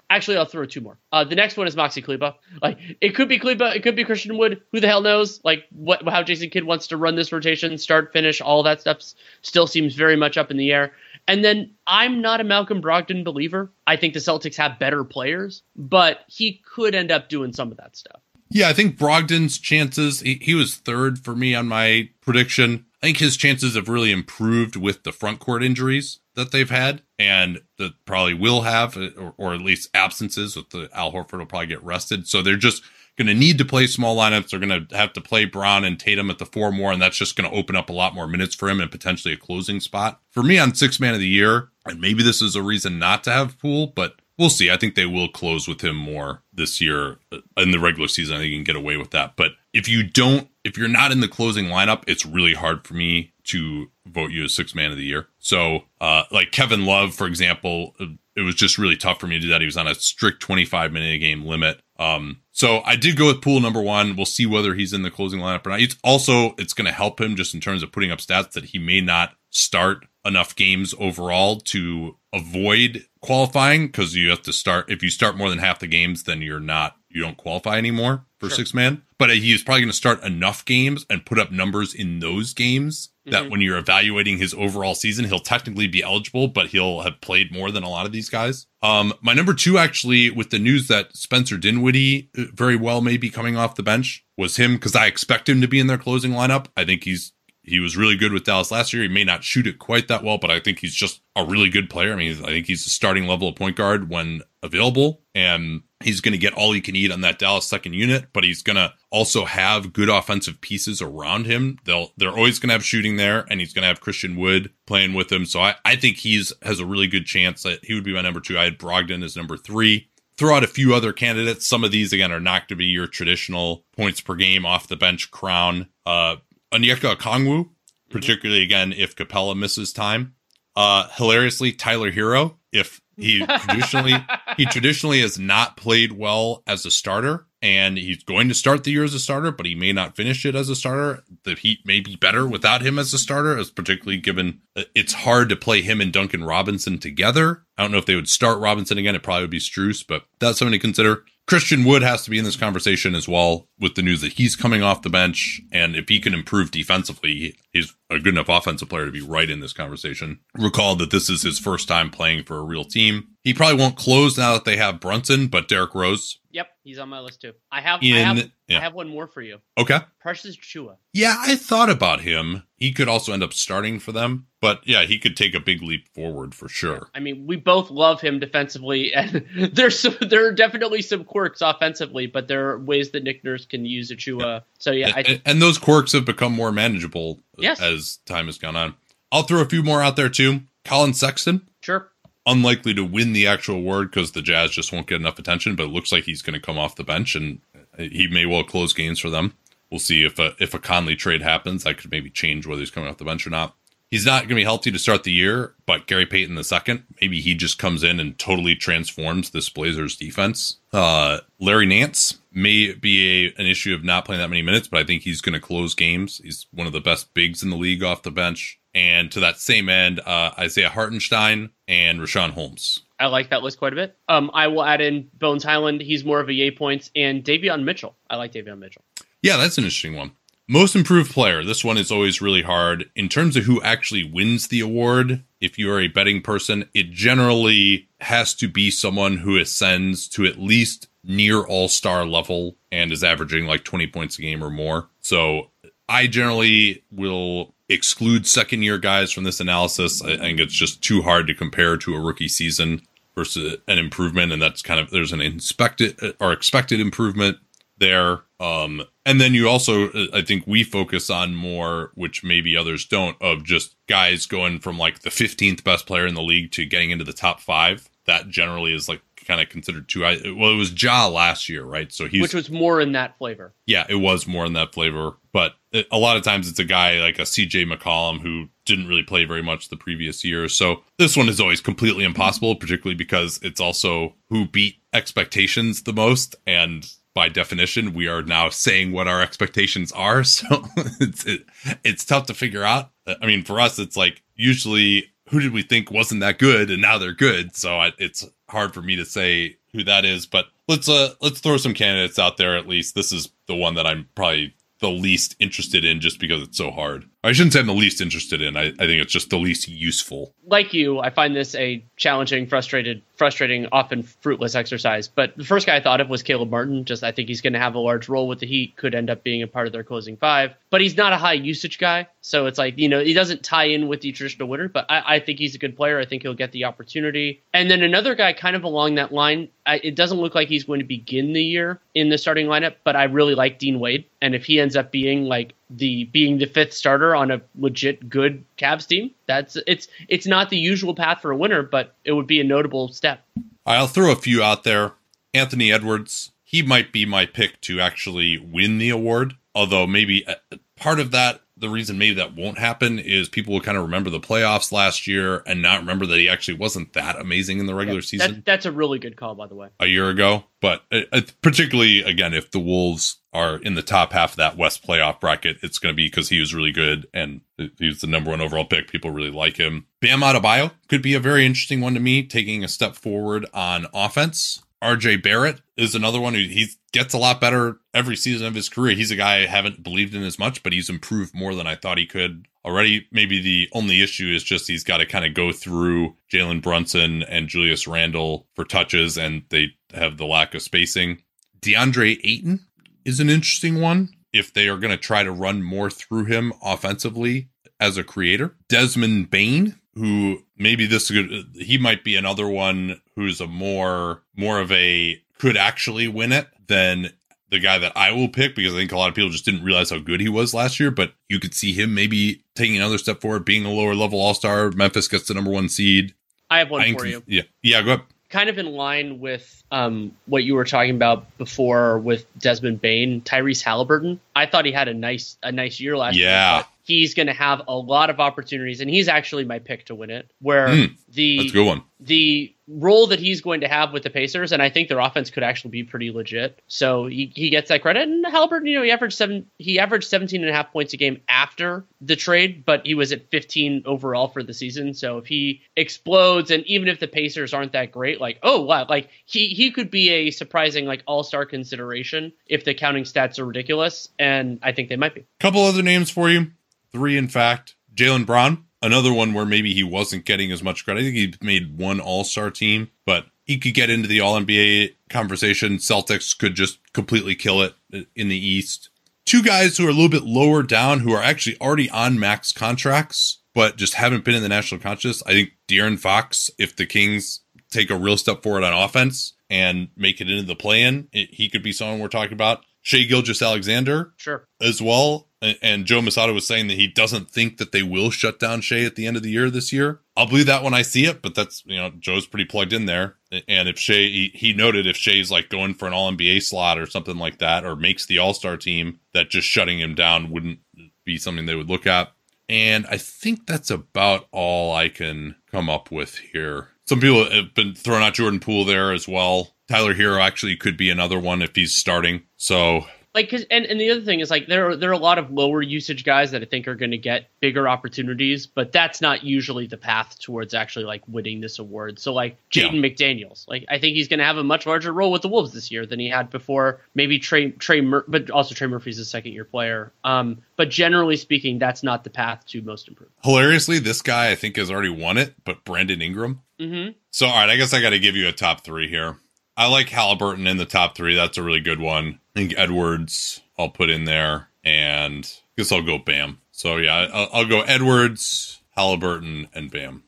Actually, I'll throw two more. Uh, the next one is Maxi Kleber. Like it could be Kleber, it could be Christian Wood. Who the hell knows? Like what how Jason Kidd wants to run this rotation, start, finish, all that stuff still seems very much up in the air. And then I'm not a Malcolm Brogdon believer. I think the Celtics have better players, but he could end up doing some of that stuff. Yeah, I think Brogdon's chances, he, he was third for me on my prediction. I think his chances have really improved with the front court injuries that they've had and that probably will have, or, or at least absences with the Al Horford will probably get rested. So they're just going to need to play small lineups. They're going to have to play Brown and Tatum at the four more, and that's just going to open up a lot more minutes for him and potentially a closing spot. For me on six man of the year, and maybe this is a reason not to have Poole, but we'll see. I think they will close with him more this year uh, in the regular season. I think you can get away with that. But if you don't, if you're not in the closing lineup, it's really hard for me to vote you as six man of the year. So, uh, like Kevin Love, for example, uh, it was just really tough for me to do that. He was on a strict 25 minute a game limit. Um, so I did go with Poole number one. We'll see whether he's in the closing lineup or not. It's also it's going to help him just in terms of putting up stats that he may not start enough games overall to avoid qualifying because you have to start if you start more than half the games then you're not you don't qualify anymore for sure. six man but he's probably going to start enough games and put up numbers in those games that mm-hmm. when you're evaluating his overall season he'll technically be eligible but he'll have played more than a lot of these guys um my number two actually with the news that spencer dinwiddie uh, very well may be coming off the bench was him because i expect him to be in their closing lineup i think he's he was really good with Dallas last year. He may not shoot it quite that well, but I think he's just a really good player. I mean, I think he's a starting level of point guard when available, and he's going to get all he can eat on that Dallas second unit. But he's going to also have good offensive pieces around him. They'll they're always going to have shooting there, and he's going to have Christian Wood playing with him. So I I think he's has a really good chance that he would be my number two. I had Brogdon as number three throw out a few other candidates. Some of these again are not going to be your traditional points per game off the bench crown. Uh, Onyeka Okongwu, particularly again if Capella misses time. Uh, hilariously, Tyler Herro, if he traditionally he traditionally has not played well as a starter, and he's going to start the year as a starter, but he may not finish it as a starter. The Heat may be better without him as a starter, as particularly given uh, it's hard to play him and Duncan Robinson together. I don't know if they would start Robinson again. It probably would be Strus, but that's something to consider. Christian Wood has to be in this conversation as well with the news that he's coming off the bench. And if he can improve defensively, he's a good enough offensive player to be right in this conversation. Recall that this is his first time playing for a real team. He probably won't close now that they have Brunson, but Derrick Rose. Yep, he's on my list too. I have, in, I, have yeah. I have one more for you. Okay. Precious Achiuwa. Yeah, I thought about him. He could also end up starting for them, but yeah, he could take a big leap forward for sure. I mean, we both love him defensively, and there's some, there are definitely some quirks offensively, but there are ways that Nick Nurse can use Achiuwa. Yeah. So yeah, and, I, and those quirks have become more manageable yes. as time has gone on. I'll throw a few more out there too. Collin Sexton. Sure unlikely to win the actual award because the Jazz just won't get enough attention. But it looks like he's going to come off the bench, and he may well close games for them. We'll see if a if a Conley trade happens. That could maybe change whether he's coming off the bench or not. He's not going to be healthy to start the year, but Gary Payton the second, maybe he just comes in and totally transforms this Blazers defense. Uh, Larry Nance may be a, an issue of not playing that many minutes, but I think he's going to close games. He's one of the best bigs in the league off the bench. And to that same end, uh, Isaiah Hartenstein and Richaun Holmes. I like that list quite a bit. Um, I will add in Bones Hyland. He's more of a yay points, and Davion Mitchell. I like Davion Mitchell. Yeah, that's an interesting one. Most improved player. This one is always really hard. In terms of who actually wins the award, if you are a betting person, it generally has to be someone who ascends to at least near all star level and is averaging like 20 points a game or more. So I generally will exclude second year guys from this analysis. I think it's just too hard to compare to a rookie season versus an improvement, and that's kind of there's an inspected or expected improvement there. Um, and then you also, I think we focus on more, which maybe others don't, of just guys going from like the 15th best player in the league to getting into the top five. That generally is like kind of considered too high. Well, it was Ja last year, right? So he's which was more in that flavor. Yeah, it was more in that flavor, but it, a lot of times it's a guy like a CJ McCollum who didn't really play very much the previous year. So this one is always completely impossible, particularly because it's also who beat expectations the most and by definition, we are now saying what our expectations are. So it's it, it's tough to figure out. I mean, for us, it's like usually who did we think wasn't that good, and now they're good. So I, it's hard for me to say who that is. But let's uh let's throw some candidates out there. At least this is the one that I'm probably the least interested in, just because it's so hard. I shouldn't say I'm the least interested in. I, I think it's just the least useful. Like you, I find this a challenging, frustrated, frustrating, often fruitless exercise. But the first guy I thought of was Caleb Martin. Just I think he's going to have a large role with the Heat, could end up being a part of their closing five. But he's not a high usage guy, so it's like you know he doesn't tie in with the traditional winner. But I, I think he's a good player. I think he'll get the opportunity. And then another guy, kind of along that line, I, it doesn't look like he's going to begin the year in the starting lineup. But I really like Dean Wade, and if he ends up being like the being the fifth starter on a legit good Cavs team, that's it's it's not the usual path for a winner, but it would be a notable step. I'll throw a few out there. Anthony Edwards, he might be my pick to actually win the award, although maybe uh, part of that the reason maybe that won't happen is people will kind of remember the playoffs last year and not remember that he actually wasn't that amazing in the regular yeah, season. That, that's a really good call, by the way. A year ago, but uh, particularly again, if the Wolves are in the top half of that West playoff bracket, it's going to be because he was really good and he was the number one overall pick. People really like him. Bam Adebayo could be a very interesting one to me, taking a step forward on offense. RJ Barrett is another one who he gets a lot better every season of his career. He's a guy I haven't believed in as much, but he's improved more than I thought he could already. Maybe the only issue is just he's got to kind of go through Jalen Brunson and Julius Randle for touches, and they have the lack of spacing. DeAndre Ayton is an interesting one if they are going to try to run more through him offensively as a creator. Desmond Bane, who maybe this could he might be another one who's a more more of a could actually win it than the guy that I will pick because I think a lot of people just didn't realize how good he was last year. But you could see him maybe taking another step forward, being a lower level all star. Memphis gets the number one seed. I have one I for you. Yeah, yeah, go ahead. Kind of in line with um, what you were talking about before with Desmond Bane, Tyrese Halliburton. I thought he had a nice a nice year last year. yeah. year. He's going to have a lot of opportunities, and he's actually my pick to win it. Where mm, the that's a good one. the role that he's going to have with the Pacers, and I think their offense could actually be pretty legit. So he, he gets that credit. And Halliburton, you know, he averaged seven he averaged 17 and a half points a game after the trade, but he was at 15 overall for the season. So if he explodes, and even if the Pacers aren't that great, like, oh wow, like he he could be a surprising like all-star consideration if the counting stats are ridiculous, and I think they might be. Couple other names for you. Three, in fact. Jaylen Brown, another one where maybe he wasn't getting as much credit. I think he made one All Star team, but he could get into the All NBA conversation. Celtics could just completely kill it in the East. Two guys who are a little bit lower down, who are actually already on max contracts, but just haven't been in the national conscious. I think De'Aaron Fox, if the Kings take a real step forward on offense and make it into the play in, he could be someone we're talking about. Shai Gilgeous-Alexander, sure, as well and Joe Mussatto was saying that he doesn't think that they will shut down Shai at the end of the year this year. I'll believe that when I see it, but that's you know Joe's pretty plugged in there. And if Shai, he, he noted if Shai's like going for an All NBA slot or something like that, or makes the All Star team, that just shutting him down wouldn't be something they would look at. And I think that's about all I can come up with here. Some people have been throwing out Jordan Poole there as well. Tyler Herro actually could be another one if he's starting. So like cause, and, and the other thing is like there are there are a lot of lower usage guys that I think are going to get bigger opportunities, but that's not usually the path towards actually like winning this award. So like Jaden yeah. McDaniels, like I think he's going to have a much larger role with the Wolves this year than he had before. Maybe Trey Trey, Mur- but also Trey Murphy's a second year player. Um, but generally speaking, that's not the path to most improved. Hilariously, this guy I think has already won it, but Brandon Ingram. Mm-hmm. So all right, I guess I got to give you a top three here. I like Halliburton in the top three. That's a really good one. I think Edwards I'll put in there, and I guess I'll go Bam. So yeah, I'll, I'll go Edwards, Halliburton, and Bam.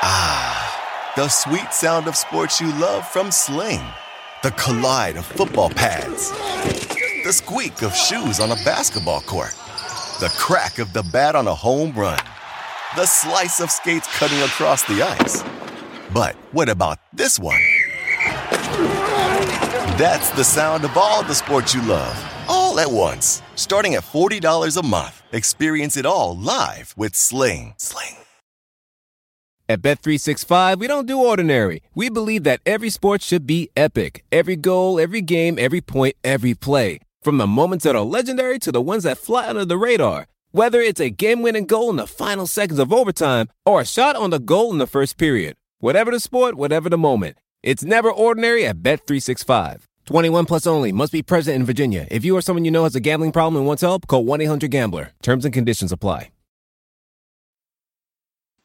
Ah, the sweet sound of sports you love from Sling. The collide of football pads. The squeak of shoes on a basketball court. The crack of the bat on a home run. The slice of skates cutting across the ice. But what about this one? That's the sound of all the sports you love, all at once. Starting at $40 a month. Experience it all live with Sling. Sling. At Bet365, we don't do ordinary. We believe that every sport should be epic. Every goal, every game, every point, every play. From the moments that are legendary to the ones that fly under the radar. Whether it's a game-winning goal in the final seconds of overtime or a shot on the goal in the first period. Whatever the sport, whatever the moment. It's never ordinary at Bet365. 21 plus only. Must be present in Virginia. If you or someone you know has a gambling problem and wants help, call 1 800 Gambler. Terms and conditions apply.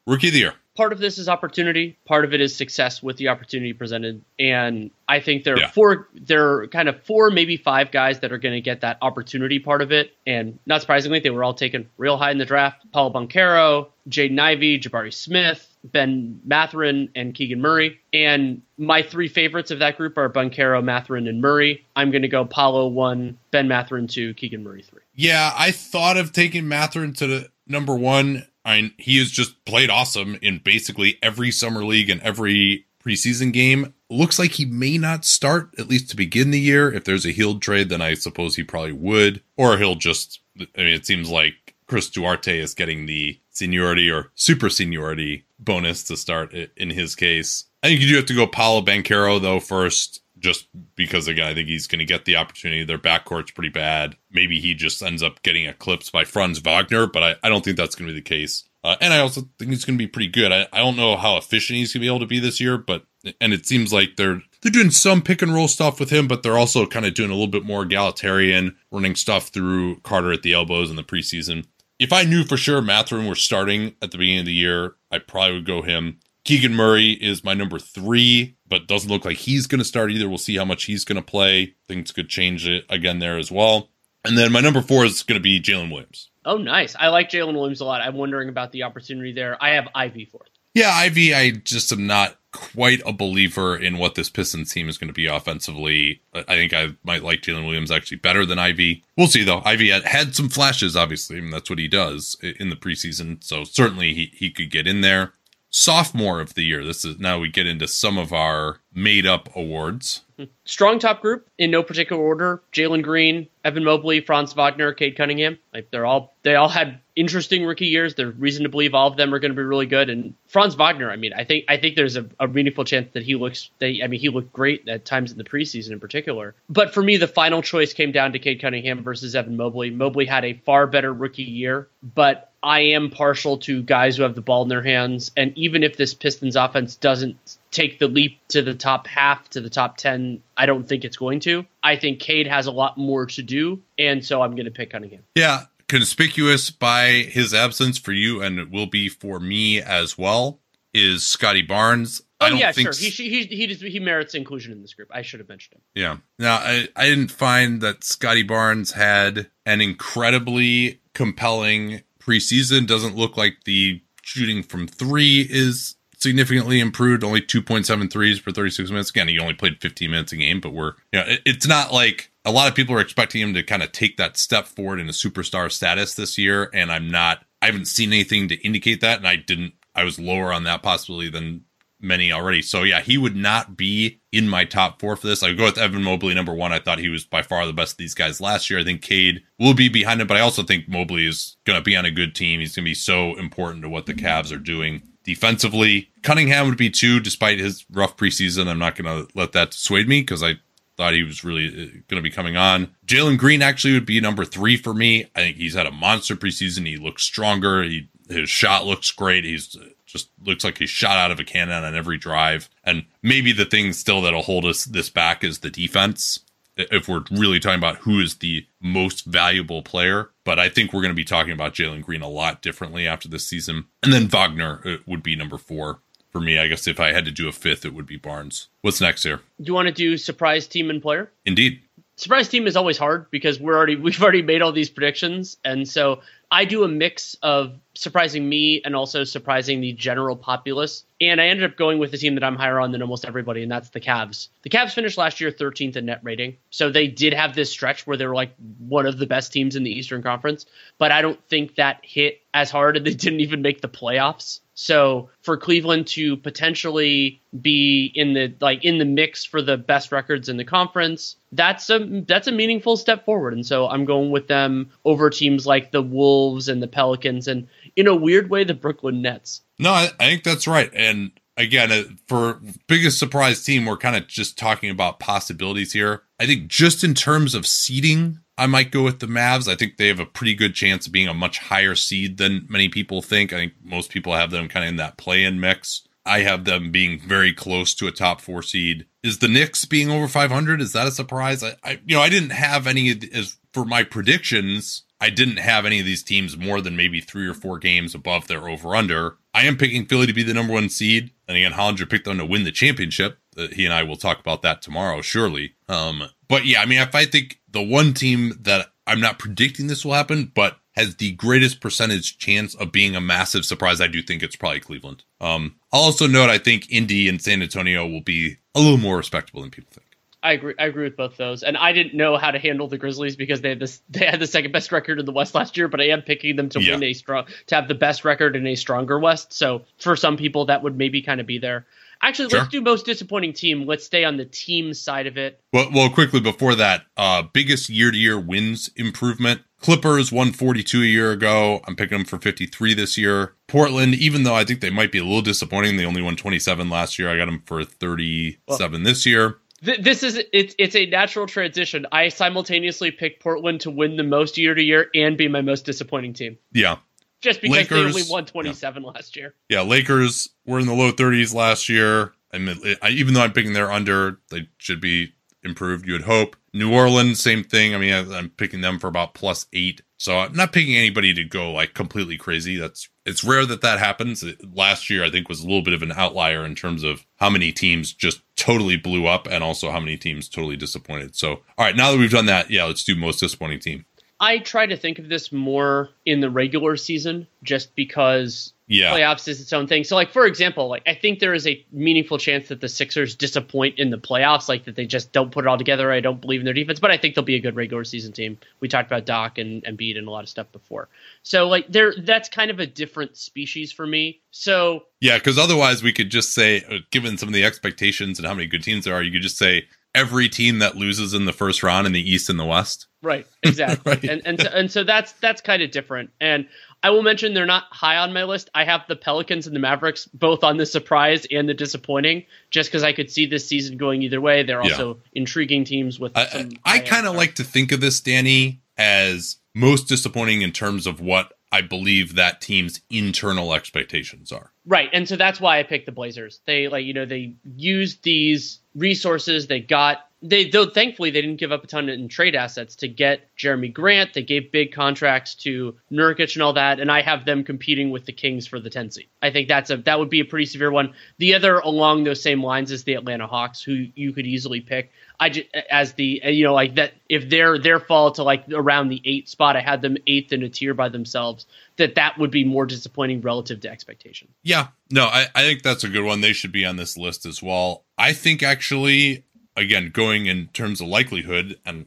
Rookie of the year. Part of this is opportunity. Part of it is success with the opportunity presented. And I think there are Yeah. four, there are kind of four, maybe five guys that are going to get that opportunity part of it. And not surprisingly, they were all taken real high in the draft. Paolo Banchero, Jaden Ivey, Jabari Smith, Ben Mathurin, and Keegan Murray. And my three favorites of that group are Banchero, Mathurin, and Murray. I'm going to go Paolo one, Ben Mathurin two, Keegan Murray three. Yeah, I thought of taking Mathurin to the number one. I he has just played awesome in basically every summer league and every preseason game. Looks like he may not start at least to begin the year. If there's a Hield trade, then I suppose he probably would, or he'll just. I mean, it seems like Chris Duarte is getting the seniority or super seniority bonus to start in his case. I think you do have to go Paolo Banchero though first, just because again, I think he's going to get the opportunity. Their backcourt's pretty bad. Maybe he just ends up getting eclipsed by Franz Wagner, but I, I don't think that's going to be the case. Uh, and I also think he's going to be pretty good. I, I don't know how efficient he's going to be able to be this year, but and it seems like they're they're doing some pick and roll stuff with him, but they're also kind of doing a little bit more egalitarian, running stuff through Carter at the elbows in the preseason. If I knew for sure Mathurin were starting at the beginning of the year, I probably would go him. Keegan Murray is my number three, but doesn't look like he's going to start either. We'll see how much he's going to play. Things could change it again there as well. And then my number four is going to be Jalen Williams. Oh, nice. I like Jalen Williams a lot. I'm wondering about the opportunity there. I have Ivey fourth. Yeah, Ivey, I just am not quite a believer in what this Pistons team is going to be offensively. I think I might like Jalen Williams actually better than Ivey. We'll see though. Ivey had, had some flashes, obviously, and that's what he does in the preseason. So certainly he, he could get in there. Sophomore of the year. This is now we get into some of our made up awards. Strong top group in no particular order. Jalen Green, Evan Mobley, Franz Wagner, Cade Cunningham. Like they're all they all had interesting rookie years. There's reason to believe all of them are going to be really good. And Franz Wagner, I mean, I think I think there's a, a meaningful chance that he looks. That, I mean, he looked great at times in the preseason in particular. But for me, the final choice came down to Cade Cunningham versus Evan Mobley. Mobley had a far better rookie year, but I am partial to guys who have the ball in their hands. And even if this Pistons offense doesn't take the leap to the top half, to the top 10, I don't think it's going to. I think Cade has a lot more to do. And so I'm going to pick on Cunningham. Yeah, conspicuous by his absence for you, and it will be for me as well. Is Scottie Barnes? Oh, I don't yeah, think sure. He, sh- he, he, he merits inclusion in this group. I should have mentioned him. Yeah. Now, I, I didn't find that Scottie Barnes had an incredibly compelling preseason. Doesn't look like the shooting from three is significantly improved. Only 2.7 threes per 36 minutes. Again, he only played 15 minutes a game, but we're, you know, it, it's not like a lot of people are expecting him to kind of take that step forward in a superstar status this year. And I'm not, I haven't seen anything to indicate that. And I didn't, I was lower on that possibility than many already. So yeah, he would not be in my top four for this. I would go with Evan Mobley number one. I thought he was by far the best of these guys last year. I think Cade will be behind him, but I also think Mobley is going to be on a good team. He's going to be so important to what the Cavs are doing defensively. Cunningham would be two, despite his rough preseason. I'm not going to let that dissuade me because I thought he was really uh, going to be coming on. Jalen Green actually would be number three for me. I think he's had a monster preseason. He looks stronger. He his shot looks great. He's uh, just looks like he's shot out of a cannon on every drive. And maybe the thing still that'll hold us this back is the defense. If we're really talking about who is the most valuable player, but I think we're going to be talking about Jalen Green a lot differently after this season. And then Wagner uh, would be number four for me. I guess if I had to do a fifth, it would be Barnes. What's next here? Do you want to do surprise team and player? Indeed. surprise team is always hard because we're already we've already made all these predictions and so i do a mix of surprising me and also surprising the general populace and i ended up going with the team that i'm higher on than almost everybody and that's the Cavs. the Cavs finished last year 13th in net rating so they did have this stretch where they were like one of the best teams in the eastern conference but i don't think that hit as hard and they didn't even make the playoffs so for Cleveland to potentially be in the like in the mix for the best records in the conference, that's a that's a meaningful step forward. And so I'm going with them over teams like the Wolves and the Pelicans and in a weird way the Brooklyn Nets. No, I, I think that's right. And again, uh, for biggest surprise team, we're kind of just talking about possibilities here. I think just in terms of seeding, I might go with the Mavs. I think they have a pretty good chance of being a much higher seed than many people think. I think most people have them kind of in that play in mix. I have them being very close to a top four seed. is the Knicks being over 500? Is that a surprise? I, I you know, I didn't have any as for my predictions. I didn't have any of these teams more than maybe three or four games above their over under. I am picking Philly to be the number one seed. And again, Hollinger picked them to win the championship. Uh, he and I will talk about that tomorrow, surely. Um, but yeah, I mean, if I think the one team that I'm not predicting this will happen, but has the greatest percentage chance of being a massive surprise, I do think it's probably Cleveland. Um, I'll also note I think Indy and San Antonio will be a little more respectable than people think. I agree. I agree with both those, and I didn't know how to handle the Grizzlies because they had this. They had the second best record in the West last year, but I am picking them to yeah. win a strong, to have the best record in a stronger West. So for some people, that would maybe kind of be there. Actually, sure. let's do most disappointing team. Let's stay on the team side of it. Well, well, quickly before that, uh, biggest year to year wins improvement. Clippers won 42 a year ago. I'm picking them for 53 this year. Portland, even though I think they might be a little disappointing, they only won 27 last year. I got them for 37 well, this year this is it's it's a natural transition. I simultaneously picked Portland to win the most year to year and be my most disappointing team. Yeah. Just because Lakers, they only won 27 yeah. last year. Yeah, Lakers were in the low 30s last year. I mean, I, even though I'm picking their under, they should be improved. You would hope. New Orleans, same thing. I mean, I'm picking them for about plus eight. So I'm not picking anybody to go like completely crazy. That's it's rare that that happens. Last year, I think, was a little bit of an outlier in terms of how many teams just totally blew up and also how many teams totally disappointed. So, all right, now that we've done that, yeah, let's do most disappointing team. I try to think of this more in the regular season just because yeah. playoffs is its own thing. So, like for example, like I think there is a meaningful chance that the Sixers disappoint in the playoffs, like that they just don't put it all together. I don't believe in their defense, but I think they'll be a good regular season team. We talked about Doc and Embiid and a lot of stuff before. So, like there, that's kind of a different species for me. So yeah, because otherwise we could just say, uh, given some of the expectations and how many good teams there are, you could just say every team that loses in the first round in the East and the West. Right, exactly, right. and and so, and so that's that's kind of different. And I will mention they're not high on my list. I have the Pelicans and the Mavericks both on the surprise and the disappointing, just because I could see this season going either way. They're also yeah. intriguing teams with. I, I kind of like to think of this, Danny, as most disappointing in terms of what I believe that team's internal expectations are. Right, and so that's why I picked the Blazers. They like you know they used these resources they got they though thankfully they didn't give up a ton in trade assets to get Jerami Grant. They gave big contracts to Nurkic and all that, and I have them competing with the Kings for the 10 seed. I think that's a that would be a pretty severe one. The other along those same lines is the Atlanta Hawks, who you could easily pick. I just as the you know like that if they're their fall to like around the eight spot, I had them eighth in a tier by themselves. That that would be more disappointing relative to expectation. Yeah, no, I, I think that's a good one. They should be on this list as well. I think actually again, going in terms of likelihood, and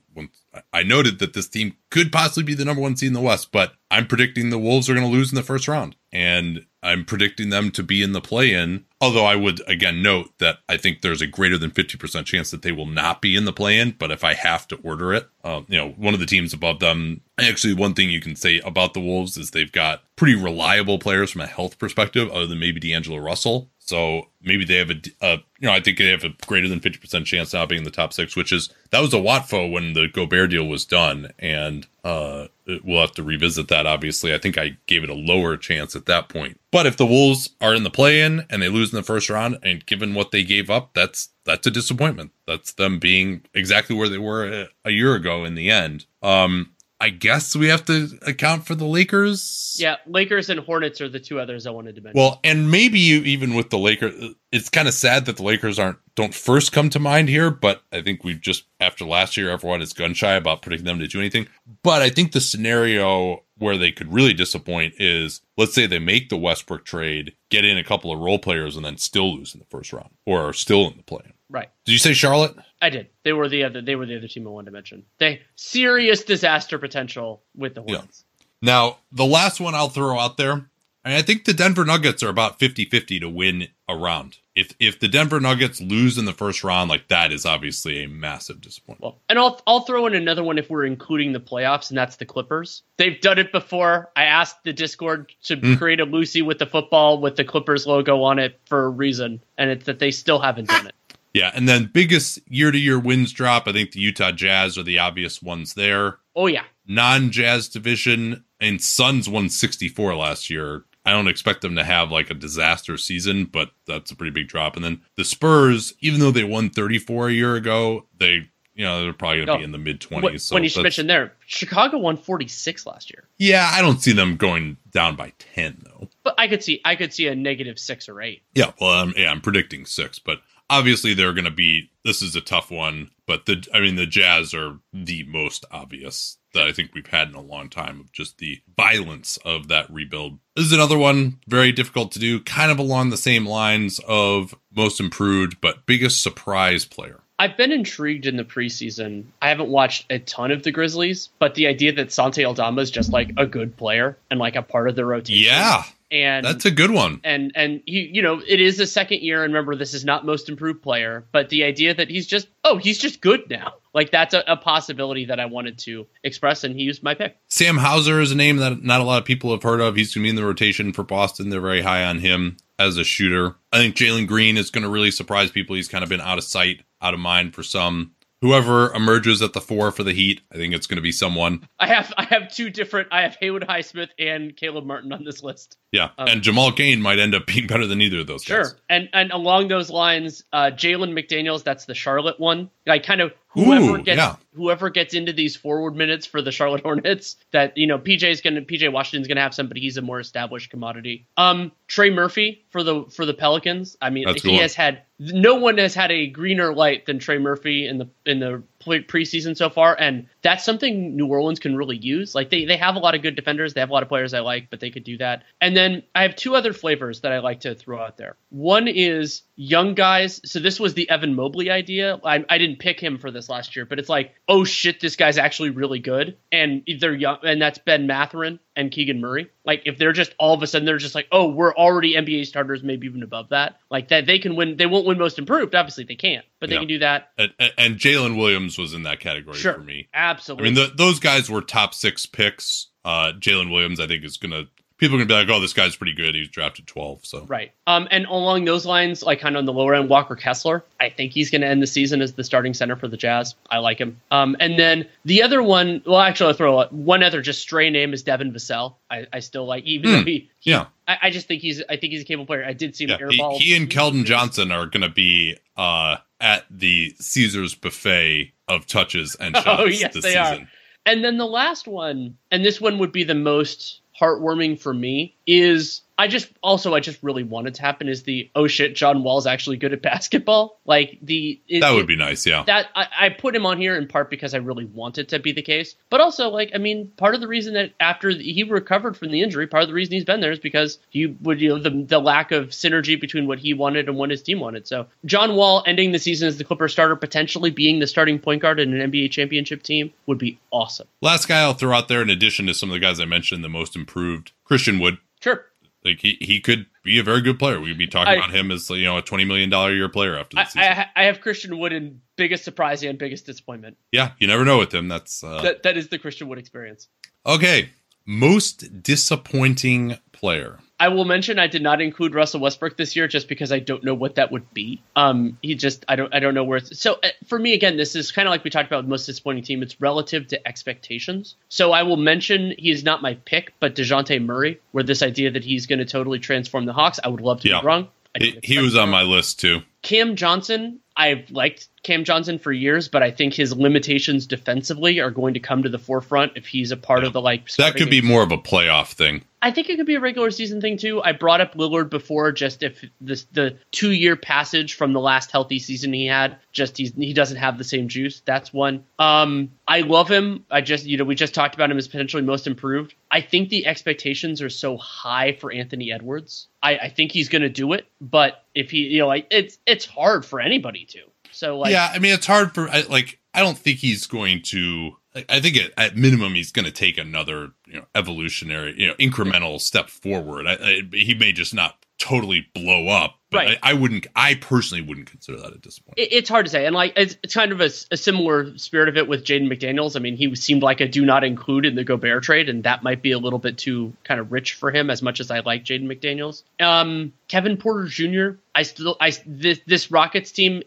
I noted that this team could possibly be the number one seed in the West, but I'm predicting the Wolves are going to lose in the first round. And I'm predicting them to be in the play in. Although I would again note that I think there's a greater than 50% chance that they will not be in the play in. But if I have to order it, um, you know, one of the teams above them, actually, one thing you can say about the Wolves is they've got pretty reliable players from a health perspective, other than maybe D'Angelo Russell. So maybe they have a, a, you know, I think they have a greater than 50% chance now being in the top six, which is, that was a Watfo when the Gobert deal was done. And uh, we'll have to revisit that, obviously. I think I gave it a lower chance at that point. But if the Wolves are in the play in and they lose in the first round, and given what they gave up, that's that's a disappointment. That's them being exactly where they were a, a year ago in the end. Um, I guess we have to account for the Lakers. Yeah, Lakers and Hornets are the two others I wanted to mention. Well, and maybe you, even with the Lakers, it's kind of sad that the Lakers aren't don't first come to mind here. But I think we've just after last year, everyone is gun shy about predicting them to do anything. But I think the scenario where they could really disappoint is let's say they make the Westbrook trade, get in a couple of role players, and then still lose in the first round or are still in the play. Right. Did you say Charlotte? I did. They were the other. They were the other team I wanted to mention. They serious disaster potential with the Hornets. Yeah. Now the last one I'll throw out there, and I think the Denver Nuggets are about 50-50 to win a round. If if the Denver Nuggets lose in the first round, like that is obviously a massive disappointment. Well, and I'll I'll throw in another one if we're including the playoffs, and that's the Clippers. They've done it before. I asked the Discord to mm. create a Lucy with the football with the Clippers logo on it for a reason, and it's that they still haven't done it. Yeah, and then biggest year to year wins drop. I think the Utah Jazz are the obvious ones there. Oh yeah. Non Jazz division and Suns won 64 last year. I don't expect them to have like a disaster season, but that's a pretty big drop. And then the Spurs, even though they won 34 a year ago, they you know they're probably going to be in the mid 20s. When, so when you mentioned there, Chicago won 46 last year. yeah, I don't see them going down by 10 though. But I could see I could see a negative six or eight. Yeah, well, um, yeah, I'm predicting six, but obviously they're going to be. This is a tough one, but the I mean the Jazz are the most obvious that I think we've had in a long time of just the violence of that rebuild. This is another one very difficult to do, kind of along the same lines of most improved, but biggest surprise player. I've been intrigued in the preseason. I haven't watched a ton of the Grizzlies, but the idea that Santi Aldama is just like a good player and like a part of the rotation. Yeah, and that's a good one. and and he, you know, it is the second year, and remember, this is not most improved player, but the idea that he's just oh, he's just good now, like that's a, a possibility that I wanted to express, and he used my pick. Sam Hauser is a name that not a lot of people have heard of. He's going to be in the rotation for Boston. They're very high on him as a shooter. I think Jalen Green is going to really surprise people. He's kind of been out of sight, out of mind for some. Whoever emerges at the four for the Heat, I think it's going to be someone. I have I have two different. I have Haywood Highsmith and Caleb Martin on this list. Yeah, Um, and Jamal Cain might end up being better than either of those guys. Sure, and and along those lines, uh, Jalen McDaniels, that's the Charlotte one. I kind of whoever Ooh, gets yeah. whoever gets into these forward minutes for the Charlotte Hornets. That you know, PJ's gonna PJ Washington's gonna have some, but he's a more established commodity. Um, Trey Murphy for the for the Pelicans. I mean, That's he one. has had no one has had a greener light than Trey Murphy in the in the preseason so far, and that's something New Orleans can really use. Like they they have a lot of good defenders, they have a lot of players I like, but they could do that. And then I have two other flavors that I like to throw out there. One is young guys. So this was the Evan Mobley idea. I, I didn't pick him for this last year, but it's like, oh shit, this guy's actually really good, and they're young, and that's Ben Mathurin and Keegan Murray. Like if they're just all of a sudden they're just like, oh, we're already NBA starters, maybe even above that. Like that they can win. They won't win most improved. Obviously they can't, but they Yeah. can do that. And, and- and Jalen Williams was in that category Sure, for me. Absolutely. I mean, the, those guys were top six picks. Uh, Jalen Williams, I think, is going to. People are going to be like, oh, this guy's pretty good. He was drafted 12. So, Right. Um, and along those lines, like kind of on the lower end, Walker Kessler. I think he's going to end the season as the starting center for the Jazz. I like him. Um, and then the other one, well, actually, I'll throw one other just stray name is Devin Vassell. I, I still like, even though he, he- yeah. I, I just think he's, I think he's a capable player. I did see him Yeah, he, he and Keldon Johnson are going to be uh, at the Caesars buffet of touches and shots Oh, yes, this they season. are. And then the last one, and this one would be the most heartwarming for me, is I just also I just really wanted to happen is the oh shit John Wall's actually good at basketball. Like the it- That it- would be nice. Yeah. that I, I put him on here in part because I really want it to be the case, but also like I mean, part of the reason that after he recovered from the injury, part of the reason he's been there is because he would you know the the lack of synergy between what he wanted and what his team wanted. So John Wall ending the season as the Clipper starter, potentially being the starting point guard in an NBA championship team, would be awesome. Last guy I'll throw out there, in addition to some of the guys I mentioned, the most improved, Christian Wood. Sure. Like he, he could be a very good player. We'd be talking I- about him as you know a twenty million dollar year player after I, the season. I, I have Christian Wood in biggest surprise and biggest disappointment. yeah, you never know with him. That's uh, That that is the Christian Wood experience. okay. Most disappointing player. I will mention I did not include Russell Westbrook this year just because I don't know what that would be. Um, he just I don't I don't know where. It's, so uh, for me again, this is kind of like we talked about with most disappointing team. It's relative to expectations. So I will mention he is not my pick, but Dejounte Murray, where this idea that he's going to totally transform the Hawks, I would love to Yeah. be wrong. He, he was on my list too. Cam Johnson. I've liked Cam Johnson for years, but I think his limitations defensively are going to come to the forefront if he's a part of the like. That could be more of a playoff thing. I think it could be a regular season thing too. I brought up Lillard before, just if this the two year passage from the last healthy season he had, just he's he doesn't have the same juice. That's one. Um, I love him. I just you know we just talked about him as potentially most improved. I think the expectations are so high for Anthony Edwards. I, I think he's going to do it, but if he you know like it's it's hard for anybody to. So like yeah, I mean, it's hard for I- like. I don't think he's going to. like, I think at, at minimum he's going to take another, you know, evolutionary, you know, incremental step forward. I, I, he may just not totally blow up, but Right. I, I wouldn't. I personally wouldn't consider that at this point. it, it's hard to say, and like it's, it's kind of a, a similar spirit of it with Jaden McDaniels. I mean, he seemed like a do not include in the Gobert trade, and that might be a little bit too kind of rich for him. As much as I like Jaden McDaniels, um, Kevin Porter Jr. I still I this this Rockets team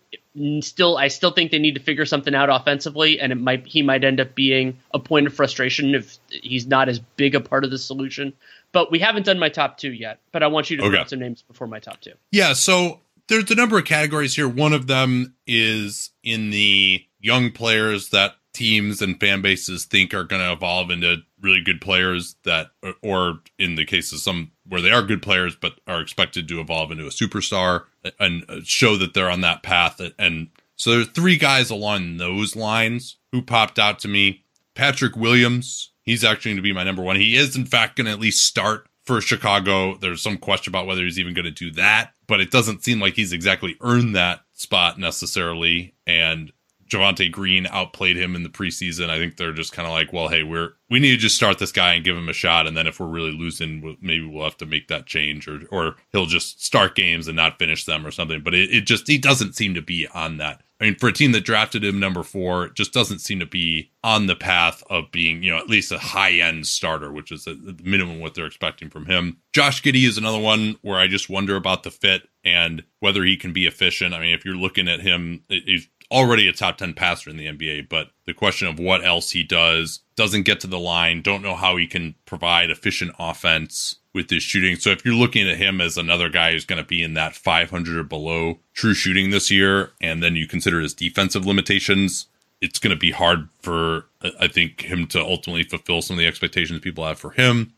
still I still think they need to figure something out offensively, and it might he might end up being a point of frustration if he's not as big a part of the solution. but we haven't done my top two yet. But I want you to Okay. throw out some names before my top two. Yeah, so there's a number of categories here. One of them is in the young players that teams and fan bases think are going to evolve into really good players that or in the case of some where they are good players but are expected to evolve into a superstar and uh, show that they're on that path and so there are three guys along those lines who popped out to me. Patrick Williams, he's actually going to be my number one. He is in fact going to at least start for Chicago. There's some question about whether he's even going to do that, but it doesn't seem like he's exactly earned that spot necessarily. And Javonte Green outplayed him in the preseason. I think they're just kind of like, well, hey, we're we need to just start this guy and give him a shot, and then if we're really losing, maybe we'll have to make that change, or or he'll just start games and not finish them or something. But it, it just he doesn't seem to be on that. I mean, for a team that drafted him number four, it just doesn't seem to be on the path of being, you know, at least a high end starter, which is the minimum what they're expecting from him. Josh Giddey is another one where I just wonder about the fit and whether he can be efficient. I mean, if you're looking at him, he's already a top 10 passer in the NBA, but the question of what else he does doesn't get to the line, don't know how he can provide efficient offense with his shooting. So if you're looking at him as another guy who's going to be in that 500 or below true shooting this year, and then you consider his defensive limitations, it's going to be hard for, I think, him to ultimately fulfill some of the expectations people have for him.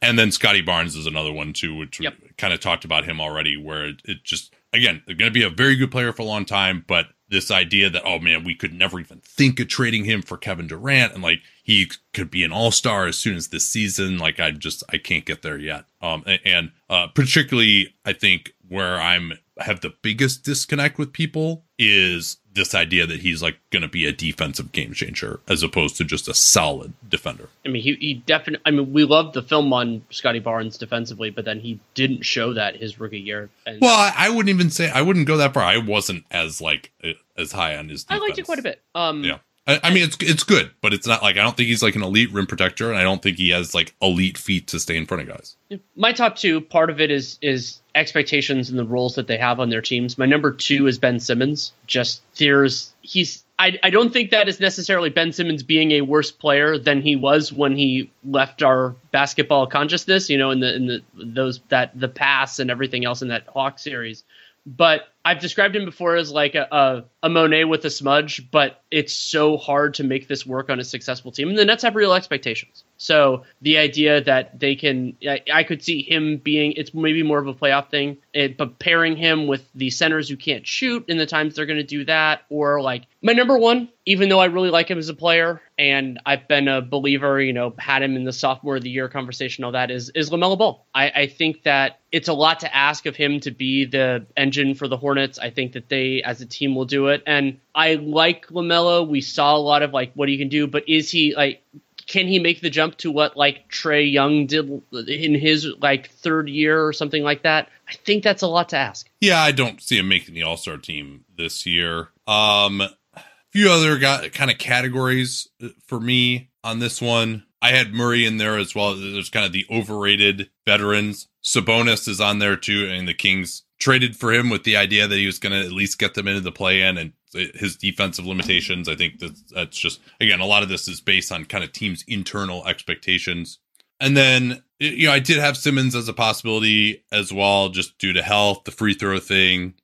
And then Scottie Barnes is another one too, which Yep. we kind of talked about him already, where it, just again they're going to be a very good player for a long time, but this idea that oh man, we could never even think of trading him for Kevin Durant, and like he could be an all star as soon as this season, like I just I can't get there yet. Um, a- and uh, particularly I think where I'm have the biggest disconnect with people is this idea that he's like going to be a defensive game changer as opposed to just a solid defender. I mean, he, he definitely. I mean, we loved the film on Scottie Barnes defensively, but then he didn't show that his rookie year. And Well, I, I wouldn't even say I wouldn't go that far. I wasn't as like uh, as high on his. I Defense. liked it quite a bit. Um, Yeah, I, I mean it's it's good, but it's not like I don't think he's like an elite rim protector, and I don't think he has like elite feet to stay in front of guys. My top two, part of it is is expectations and the roles that they have on their teams. My number two is Ben Simmons. Just there's he's I, I don't think that is necessarily Ben Simmons being a worse player than he was when he left our basketball consciousness, you know, in the in the those that the pass and everything else in that Hawk series. But I've described him before as like a, a, a Monet with a smudge, but it's so hard to make this work on a successful team. And the Nets have real expectations. So the idea that they can, I, I could see him being, it's maybe more of a playoff thing, it, but pairing him with the centers who can't shoot in the times they're going to do that, or like my number one, even though I really like him as a player and I've been a believer, you know, had him in the sophomore of the year conversation, all that is is Lamelo Ball. I, I think that it's a lot to ask of him to be the engine for the Hornets. I think that they, as a team, will do it. And I like Lamelo. We saw a lot of like what he can do, but is he like? Can he make the jump to what like Trae Young did in his like third year or something like that? I think that's a lot to ask. Yeah, I don't see him making the All Star team this year. Um, a few other got kind of categories uh, for me on this one. I had Murray in there as well. There's kind of the overrated veterans. Sabonis is on there too, and the Kings traded for him with the idea that he was going to at least get them into the play-in and his defensive limitations. I think that that's just again a lot of this is based on kind of teams' internal expectations. And then you know I did have Simmons as a possibility as well, just due to health, the free throw thing.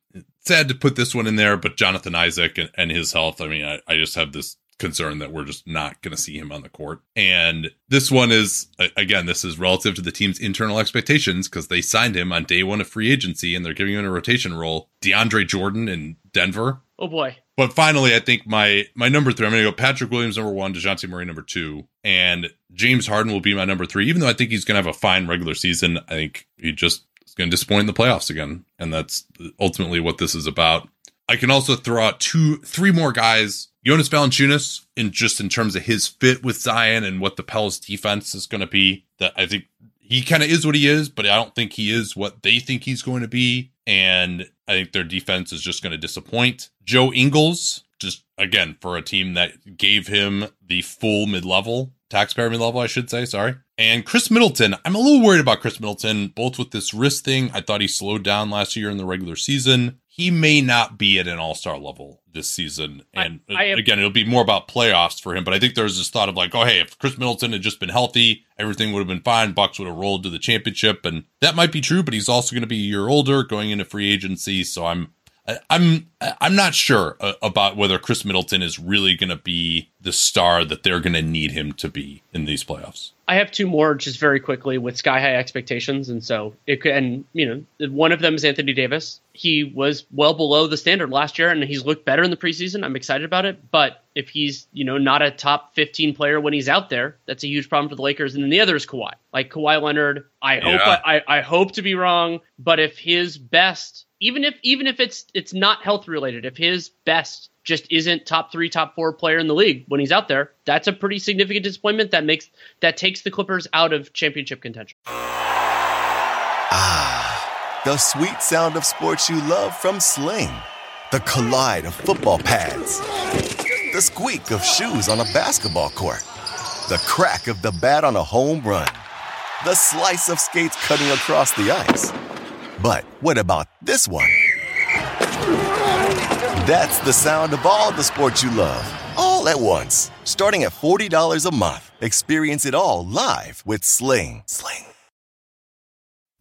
Sad to put this one in there, but Jonathan Isaac and, and his health. I mean, I, I just have this concern that we're just not going to see him on the court. And this one is, again, this is relative to the team's internal expectations because they signed him on day one of free agency and they're giving him a rotation role. DeAndre Jordan in Denver. Oh boy. But finally, I think my my number three, I'm going to go Patrick Williams number one, Dejounte Murray number two, and James Harden will be my number three. Even though I think he's going to have a fine regular season, I think he just is going to disappoint in the playoffs again, and that's ultimately what this is about. I can also throw out two, three more guys. Jonas Valanciunas, in just in terms of his fit with Zion and what the Pels defense is going to be. That I think he kind of is what he is, but I don't think he is what they think he's going to be. And I think their defense is just going to disappoint. Joe Ingles, just again, for a team that gave him the full mid level, taxpayer mid level, I should say, sorry. And Khris Middleton, I'm a little worried about Khris Middleton, both with this wrist thing. I thought he slowed down last year in the regular season. He may not be at an all star level this season. And uh, I have- again, it'll be more about playoffs for him. But I think there's this thought of like, oh, hey, if Khris Middleton had just been healthy, everything would have been fine. Bucks would have rolled to the championship, and that might be true. But he's also going to be a year older, going into free agency. So I'm. I'm I'm not sure uh, about whether Khris Middleton is really going to be the star that they're going to need him to be in these playoffs. I have two more just very quickly with sky high expectations, and so it could. And you know, one of them is Anthony Davis. He was well below the standard last year, and he's looked better in the preseason. I'm excited about it. But if he's you know not a top 15 player when he's out there, that's a huge problem for the Lakers. And then the other is Kawhi. Like Kawhi Leonard, I hope Yeah. I, I, I hope to be wrong, but if his best, even if even if it's it's not health related, if his best just isn't top three, top four player in the league when he's out there, that's a pretty significant disappointment. That makes that takes the Clippers out of championship contention. Ah, the sweet sound of sports you love from Sling. The collide of football pads. The squeak of shoes on a basketball court. The crack of the bat on a home run. The slice of skates cutting across the ice. But what about this one? That's the sound of all the sports you love, all at once. Starting at $40 a month. Experience it all live with Sling. Sling.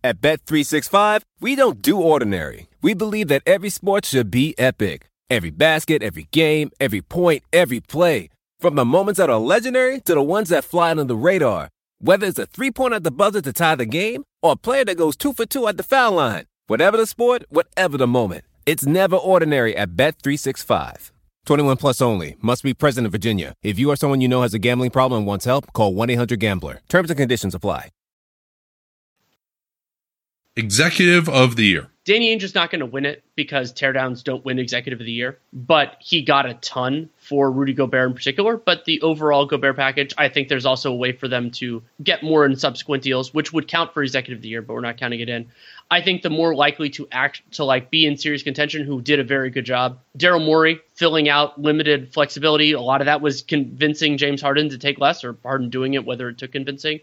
At Bet365, we don't do ordinary. We believe that every sport should be epic. Every basket, every game, every point, every play. From the moments that are legendary to the ones that fly under the radar. Whether it's a three pointer at the buzzer to tie the game or a player that goes two for two at the foul line. Whatever the sport, whatever the moment. It's never ordinary at Bet365. 21 plus only. Must be present in Virginia. If you or someone you know has a gambling problem and wants help, call 1 800 Gambler. Terms and conditions apply. Executive of the year. Danny Ainge is not going to win it because teardowns don't win executive of the year, but he got a ton for Rudy Gobert in particular. But the overall Gobert package, I think there's also a way for them to get more in subsequent deals, which would count for executive of the year, but we're not counting it in. I think the more likely to act to like be in serious contention, who did a very good job, Daryl Morey filling out limited flexibility. A lot of that was convincing James Harden to take less, or Harden doing it, whether it took convincing.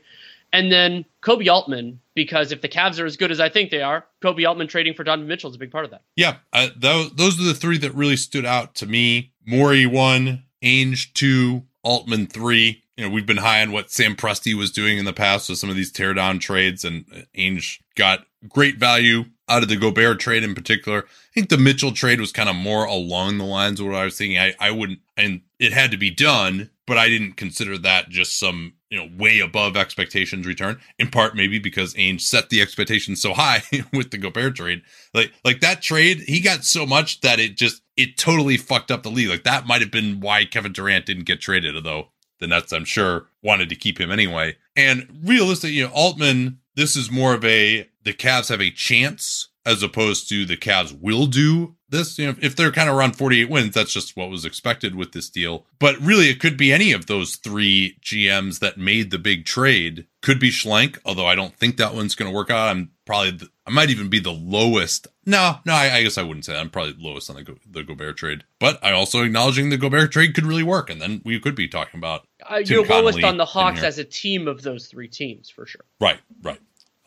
And then Koby Altman, because if the Cavs are as good as I think they are, Koby Altman trading for Donovan Mitchell is a big part of that. Yeah, uh, those those are the three that really stood out to me. Morey one, Ainge two, Altman three. You know, we've been high on what Sam Presti was doing in the past with some of these teardown trades, and uh, Ainge got great value out of the Gobert trade in particular. I think the Mitchell trade was kind of more along the lines of what I was thinking. I, I wouldn't, and it had to be done, but I didn't consider that just some, you know, way above expectations return. In part, maybe because Ainge set the expectations so high with the Gobert trade. Like, like that trade, he got so much that it just, it totally fucked up the league. Like that might have been why Kevin Durant didn't get traded, although the Nets, I'm sure, wanted to keep him anyway. And realistically, you know, Altman, this is more of a the Cavs have a chance as opposed to the Cavs will do this. You know, if they're kind of around 48 wins, that's just what was expected with this deal. But really, it could be any of those three GMs that made the big trade. Could be Schlenk, although I don't think that one's going to work out. I'm probably, the, I might even be the lowest. No, no, I, I guess I wouldn't say that. I'm probably lowest on the, Go, the Gobert trade. But I also acknowledging the Gobert trade could really work. And then we could be talking about Uh, you're lowest on the Hawks as a team of those three teams for sure. Right, right.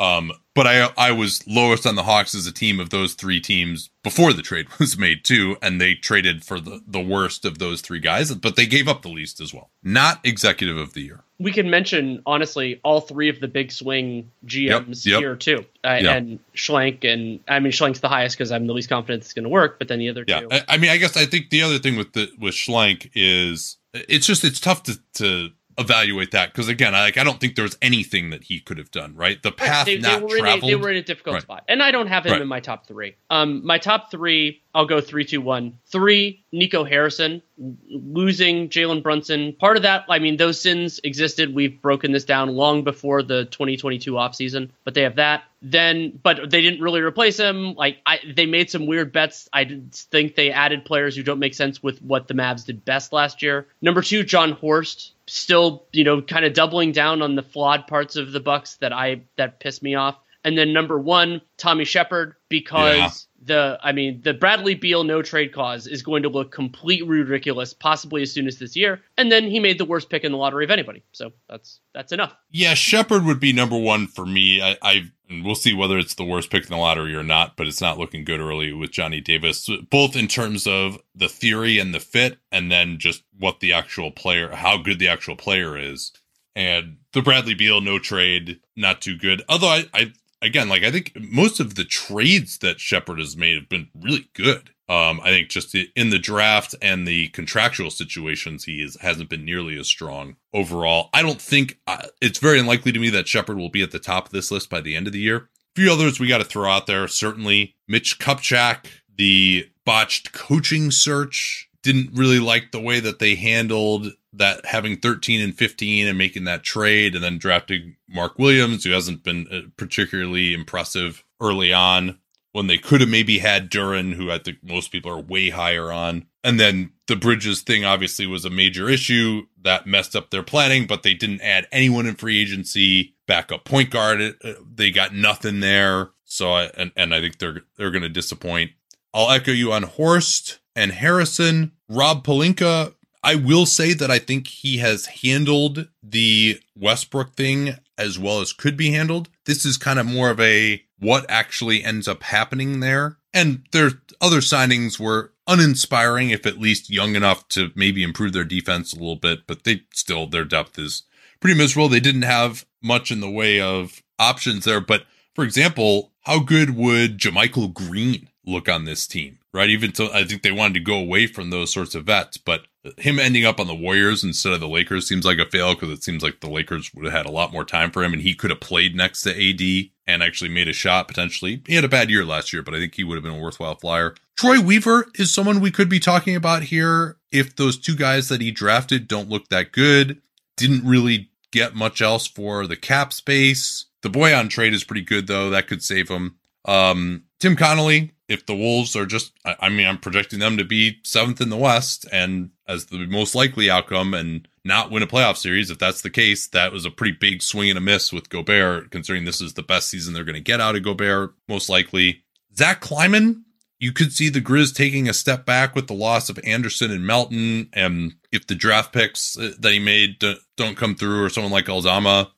Um, but I I was lowest on the Hawks as a team of those three teams before the trade was made too, and they traded for the the worst of those three guys, but they gave up the least as well. Not executive of the year. We can mention honestly all three of the big swing GMs Yep, yep. here too, uh, Yep. and Schlenk and I mean Schlenk's the highest because I'm the least confident it's going to work, but then the other Yeah, two. I, I mean, I guess I think the other thing with the with Schlenk is it's just it's tough to to evaluate that because again, I like I don't think there's anything that he could have done. Right, the path they, they not were in a, traveled. they were in a difficult Right. spot, and I don't have him Right. in my top three. Um, my top three, I'll go three, two, one. Three, Nico Harrison losing Jalen Brunson. Part of that, I mean, those sins existed. We've broken this down long before the 2022 offseason, but they have that. Then, but they didn't really replace him. Like, I, they made some weird bets. I didn't think they added players who don't make sense with what the Mavs did best last year. Number two, Jon Horst, still, you know, kind of doubling down on the flawed parts of the Bucks that I that pissed me off. And then number one, Tommy Sheppard, because the I mean the Bradley Beal no trade cause is going to look completely ridiculous, possibly as soon as this year. And then he made the worst pick in the lottery of anybody, so that's that's enough. Yeah, Sheppard would be number one for me. I, I we'll see whether it's the worst pick in the lottery or not, but it's not looking good early with Johnny Davis, both in terms of the theory and the fit, and then just what the actual player, how good the actual player is. And the Bradley Beal no trade, not too good. Although I, I again, like I think most of the trades that Sheppard has made have been really good. Um, I think just in the draft and the contractual situations, he is, hasn't been nearly as strong overall. I don't think uh, it's very unlikely to me that Sheppard will be at the top of this list by the end of the year. A few others we got to throw out there. Certainly, Mitch Kupchak, the botched coaching search. Didn't really like the way that they handled that having 13 and 15 and making that trade and then drafting Mark Williams, who hasn't been uh, particularly impressive early on when they could have maybe had Duren, who I think most people are way higher on. And then the Bridges thing obviously was a major issue that messed up their planning, but they didn't add anyone in free agency. Backup point guard, uh, they got nothing there. So I, and, and I think they're, they're going to disappoint. I'll echo you on Horst and Harrison. Rob Pelinka, I will say that I think he has handled the Westbrook thing as well as could be handled. This is kind of more of a what actually ends up happening there. And their other signings were uninspiring, if at least young enough to maybe improve their defense a little bit, but they still, their depth is pretty miserable. They didn't have much in the way of options there. But for example, how good would JaMychal Green look on this team? Right. Even so, I think they wanted to go away from those sorts of vets, but him ending up on the Warriors instead of the Lakers seems like a fail because it seems like the Lakers would have had a lot more time for him and he could have played next to AD and actually made a shot potentially. He had a bad year last year, but I think he would have been a worthwhile flyer. Troy Weaver is someone we could be talking about here if those two guys that he drafted don't look that good. Didn't really get much else for the cap space. The Bojan trade is pretty good though. That could save him. Um, Tim Connolly, if the Wolves are just, I, mean, I'm projecting them to be seventh in the West and as the most likely outcome and not win a playoff series. If that's the case, that was a pretty big swing and a miss with Gobert, considering this is the best season they're going to get out of Gobert, most likely. Zach Kleiman, you could see the Grizz taking a step back with the loss of Anderson and Melton. And if the draft picks uh, that he made don't come through, or someone like Aldama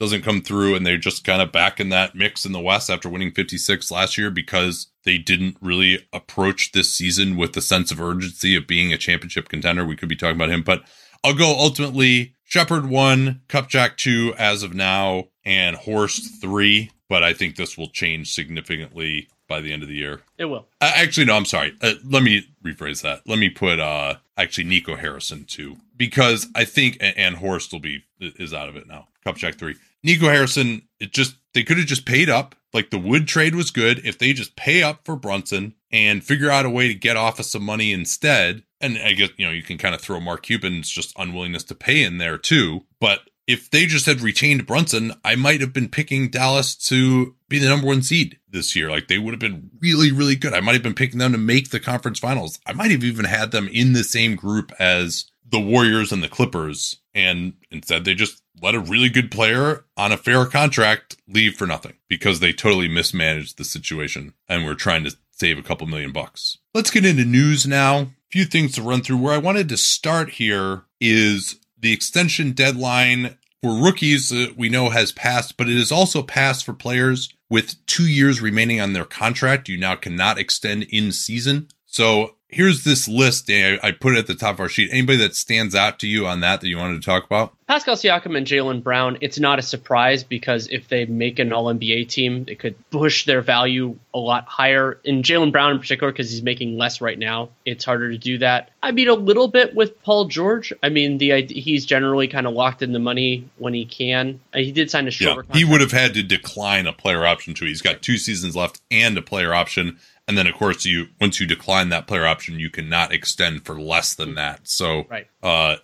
doesn't come through and they're just kind of back in that mix in the West after winning 56 last year because they didn't really approach this season with the sense of urgency of being a championship contender. We could be talking about him, but I'll go ultimately Sheppard one, Kupchak two as of now, and Horst three. But I think this will change significantly by the end of the year. It will. Uh, actually, no, I'm sorry. Uh, let me rephrase that. Let me put uh actually Nico Harrison two because I think and Horst will be is out of it now. Kupchak three. Nico Harrison, it just they could have just paid up. Like the wood trade was good. If they just pay up for Brunson and figure out a way to get off of some money instead, and I guess you know you can kind of throw Mark Cuban's just unwillingness to pay in there too. But if they just had retained Brunson, I might have been picking Dallas to be the number one seed this year. Like they would have been really, really good. I might have been picking them to make the conference finals. I might have even had them in the same group as the Warriors and the Clippers. And instead, they just let a really good player on a fair contract leave for nothing because they totally mismanaged the situation and we're trying to save a couple million bucks. Let's get into news now. A few things to run through. Where I wanted to start here is the extension deadline for rookies uh, we know has passed, but it has also passed for players with two years remaining on their contract. You now cannot extend in season. So here's this list. I put it at the top of our sheet. Anybody that stands out to you on that that you wanted to talk about? Pascal Siakam and Jaylen Brown, it's not a surprise because if they make an All NBA team, it could push their value a lot higher. In Jaylen Brown in particular, because he's making less right now, it's harder to do that. I mean, a little bit with Paul George. I mean, the he's generally kind of locked in the money when he can. Uh, he did sign a short. Yeah, he would have had to decline a player option too. He's got two seasons left and a player option and then of course you once you decline that player option you cannot extend for less than that. So right. uh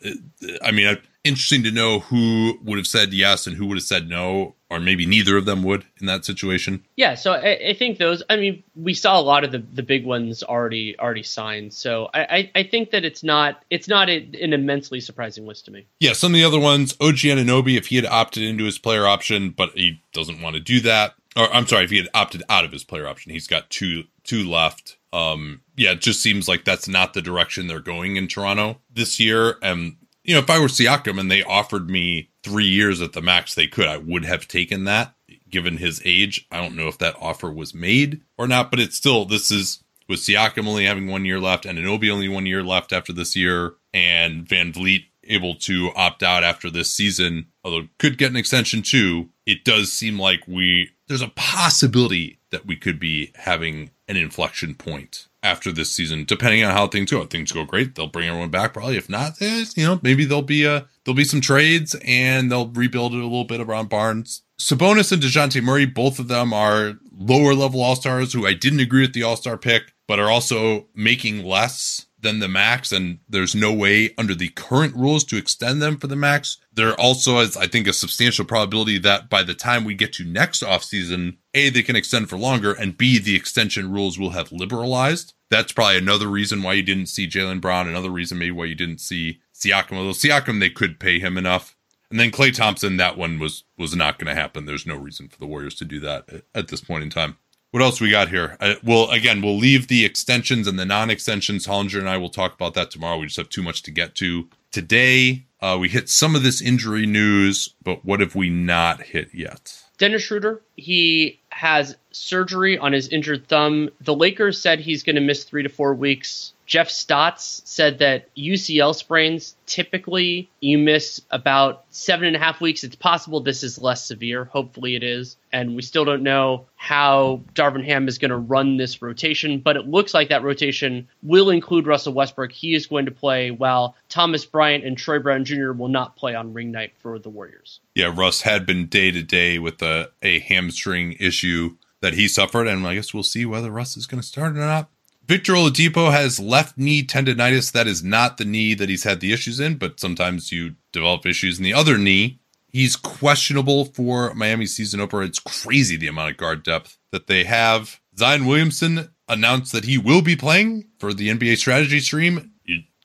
i mean interesting to know who would have said yes and who would have said no or maybe neither of them would in that situation. Yeah so i, I think those i mean we saw a lot of the, the big ones already already signed. So i i, I think that it's not it's not a, an immensely surprising list to me. Yeah some of the other ones og Anunoby, if he had opted into his player option but he doesn't want to do that or I'm sorry, if he had opted out of his player option, he's got two two left. Um, yeah, it just seems like that's not the direction they're going in Toronto this year. And you know, if I were Siakam and they offered me three years at the max they could, I would have taken that given his age. I don't know if that offer was made or not, but it's still this is with Siakam only having one year left and Anunoby only one year left after this year, and Van Vleet able to opt out after this season, although could get an extension too. It does seem like we there's a possibility that we could be having an inflection point after this season, depending on how things go. If things go great, they'll bring everyone back. Probably, if not, eh, you know, maybe there'll be a there'll be some trades and they'll rebuild it a little bit around Barnes. Sabonis and Dejounte Murray, both of them are lower level all stars who I didn't agree with the all star pick, but are also making less than the max, and there's no way under the current rules to extend them for the max. There also is, I think, a substantial probability that by the time we get to next offseason, A, they can extend for longer, and B, the extension rules will have liberalized. That's probably another reason why you didn't see Jaylen Brown, another reason maybe why you didn't see Siakam. Although Siakam, they could pay him enough. And then Klay Thompson, that one was was not going to happen. There's no reason for the Warriors to do that at this point in time. What else we got here? Uh, well, again, we'll leave the extensions and the non-extensions. Hollinger and I will talk about that tomorrow. We just have too much to get to today. Uh, we hit some of this injury news, but what have we not hit yet? Dennis Schroeder, he has surgery on his injured thumb. The Lakers said he's going to miss three to four weeks. Jeff Stotts said that UCL sprains typically you miss about seven and a half weeks. It's possible this is less severe. Hopefully it is. And we still don't know how Darvin Ham is going to run this rotation, but it looks like that rotation will include Russell Westbrook. He is going to play while Thomas Bryant and Troy Brown Jr. will not play on ring night for the Warriors. Yeah, Russ had been day to day with a, a hamstring issue that he suffered, and I guess we'll see whether Russ is going to start or not. Victor Oladipo has left knee tendonitis. That is not the knee that he's had the issues in, but sometimes you develop issues in the other knee. He's questionable for Miami season opener. It's crazy the amount of guard depth that they have. Zion Williamson announced that he will be playing for the NBA strategy stream.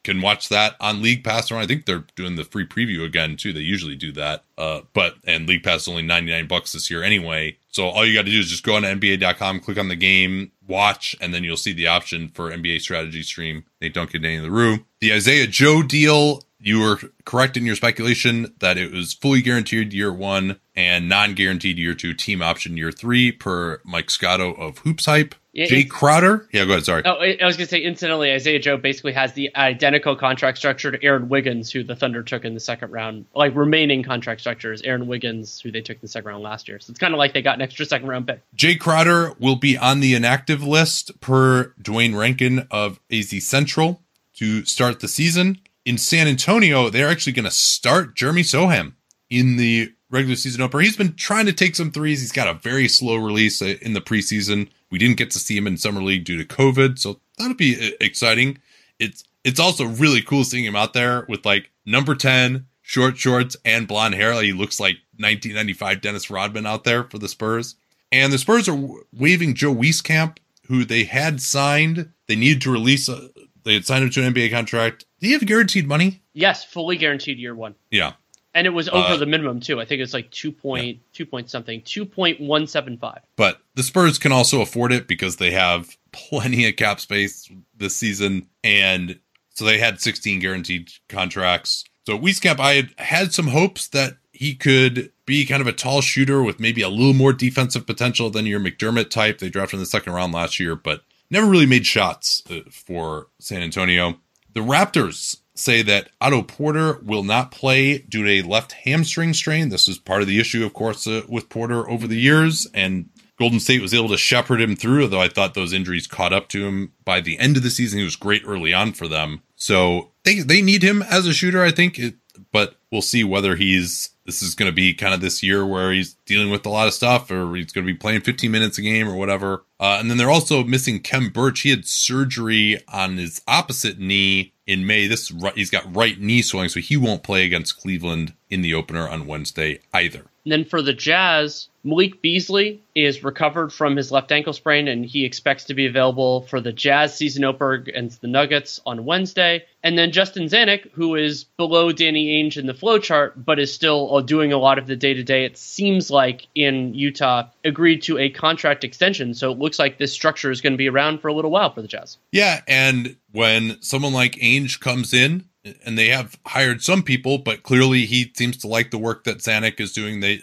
Can watch that on League Pass. Or I think they're doing the free preview again too. They usually do that. Uh, but and League Pass is only 99 bucks this year anyway. So all you got to do is just go on NBA.com, click on the game, watch, and then you'll see the option for NBA strategy stream. They don't get any of the room. The Isaiah Joe deal, you were correct in your speculation that it was fully guaranteed year one and non-guaranteed year two, team option year three per Mike Scotto of Hoops Hype. Jae Crowder. Yeah, go ahead. Sorry. Oh, I was going to say, incidentally, Isaiah Joe basically has the identical contract structure to Aaron Wiggins, who the Thunder took in the second round. Like remaining contract structure is Aaron Wiggins, who they took in the second round last year. So it's kind of like they got an extra second round pick. Jae Crowder will be on the inactive list per Duane Rankin of AZ Central to start the season. In San Antonio, they're actually going to start Jeremy Sochan in the regular season opener. He's been trying to take some threes. He's got a very slow release in the preseason. We didn't get to see him in summer league due to COVID, so that'll be uh, exciting. It's it's also really cool seeing him out there with like number 10, short shorts and blonde hair. Like he looks like 1995 Dennis Rodman out there for the Spurs. And the Spurs are waiving Joe Wieskamp, who they had signed. They needed to release. A, they had signed him to an NBA contract. Do you have guaranteed money? Yes, fully guaranteed year one. Yeah. And it was over Uh, the minimum too. I think it's like two point two point something, two point one seven five. But the Spurs can also afford it because they have plenty of cap space this season. And so they had 16 guaranteed contracts. So Wieskamp, I had had some hopes that he could be kind of a tall shooter with maybe a little more defensive potential than your McDermott type. They drafted in the second round last year, but never really made shots uh, for San Antonio. The Raptors say that Otto Porter will not play due to a left hamstring strain. This is part of the issue, of course, uh, with Porter over the years, and Golden State was able to shepherd him through, although I thought those injuries caught up to him by the end of the season. He was great early on for them. So they, they need him as a shooter, I think, it, but we'll see whether he's this is going to be kind of this year where he's dealing with a lot of stuff or he's going to be playing 15 minutes a game or whatever. Uh, and then they're also missing Khem Birch. He had surgery on his opposite knee in May. This right, he's got right knee swelling, so he won't play against Cleveland in the opener on Wednesday either. And then for the Jazz, Malik Beasley is recovered from his left ankle sprain and he expects to be available for the Jazz season opener against the Nuggets on Wednesday. And then Justin Zanik, who is below Danny Ainge in the flow chart, but is still uh, doing a lot of the day to day, it seems like in Utah, agreed to a contract extension. So it looks like this structure is going to be around for a little while for the Jazz. Yeah. And when someone like Ainge comes in, and they have hired some people, but clearly he seems to like the work that Zanik is doing. They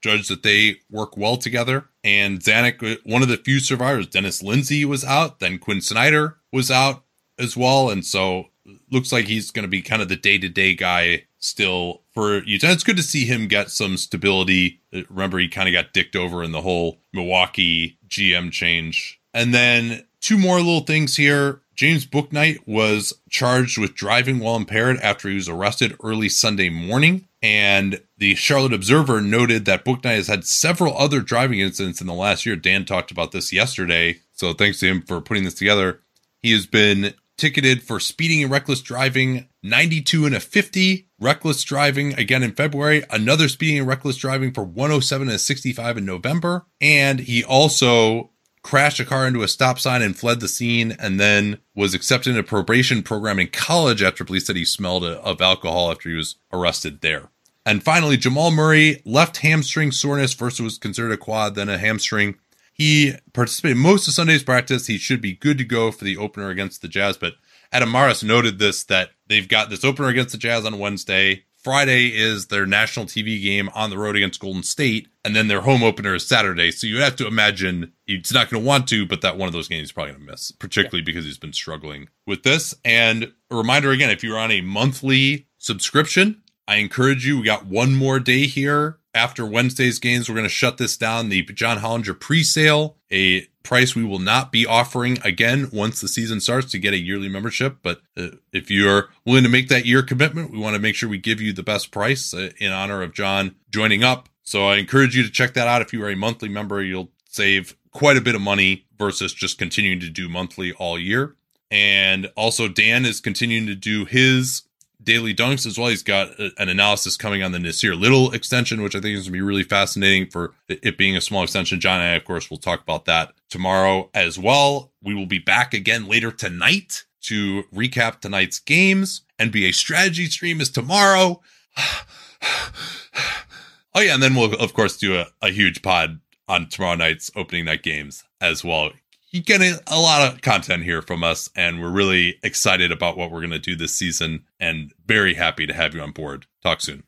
judge that they work well together. And Zanik, uh, one of the few survivors, Dennis Lindsay was out, then Quin Snyder was out as well. And so looks like he's going to be kind of the day to day guy still for Utah. It's good to see him get some stability. Uh, remember, he kind of got dicked over in the whole Milwaukee GM change. And then two more little things here. James Bouknight was charged with driving while impaired after he was arrested early Sunday morning. And the Charlotte Observer noted that Booknight has had several other driving incidents in the last year. Dan talked about this yesterday. So thanks to him for putting this together. He has been ticketed for speeding and reckless driving 92 and a 50 reckless driving again in february another speeding and reckless driving for 107 and a 65 in november and he also crashed a car into a stop sign and fled the scene, and then was accepted in a probation program in college after police said he smelled a, of alcohol after he was arrested there. And finally, Jamal Murray left hamstring soreness. First, it was considered a quad, then a hamstring. He participated most of Sunday's practice. He should be good to go for the opener against the Jazz. But Adam Mares noted this that they've got this opener against the Jazz on Wednesday. Friday is their national TV game on the road against Golden State, and then their home opener is Saturday. So you have to imagine he's not going to want to, but that one of those games he's probably going to miss, particularly yeah. because he's been struggling with this. And a reminder again, if you're on a monthly subscription, I encourage you. We got one more day here after Wednesday's games. We're going to shut this down. The John Hollinger pre-sale, a price we will not be offering again once the season starts to get a yearly membership. But uh, if you're willing to make that year commitment, we want to make sure we give you the best price uh, in honor of John joining up. So I encourage you to check that out. If you are a monthly member, you'll save quite a bit of money versus just continuing to do monthly all year. And also, Dan is continuing to do his daily dunks as well. He's got a, an analysis coming on the Nassir Little extension, which I think is going to be really fascinating for it being a small extension. John and I, of course, will talk about that tomorrow as well. We will be back again later tonight to recap tonight's games. And NBA strategy stream is tomorrow. oh yeah, and then we'll of course do a, a huge pod on tomorrow night's opening night games as well you get a lot of content here from us, and we're really excited about what we're going to do this season and very happy to have you on board. Talk soon.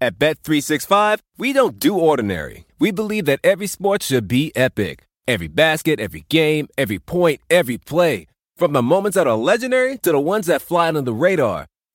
At Bet365, we don't do ordinary. We believe that every sport should be epic. Every basket, every game, every point, every play. From the moments that are legendary to the ones that fly under the radar.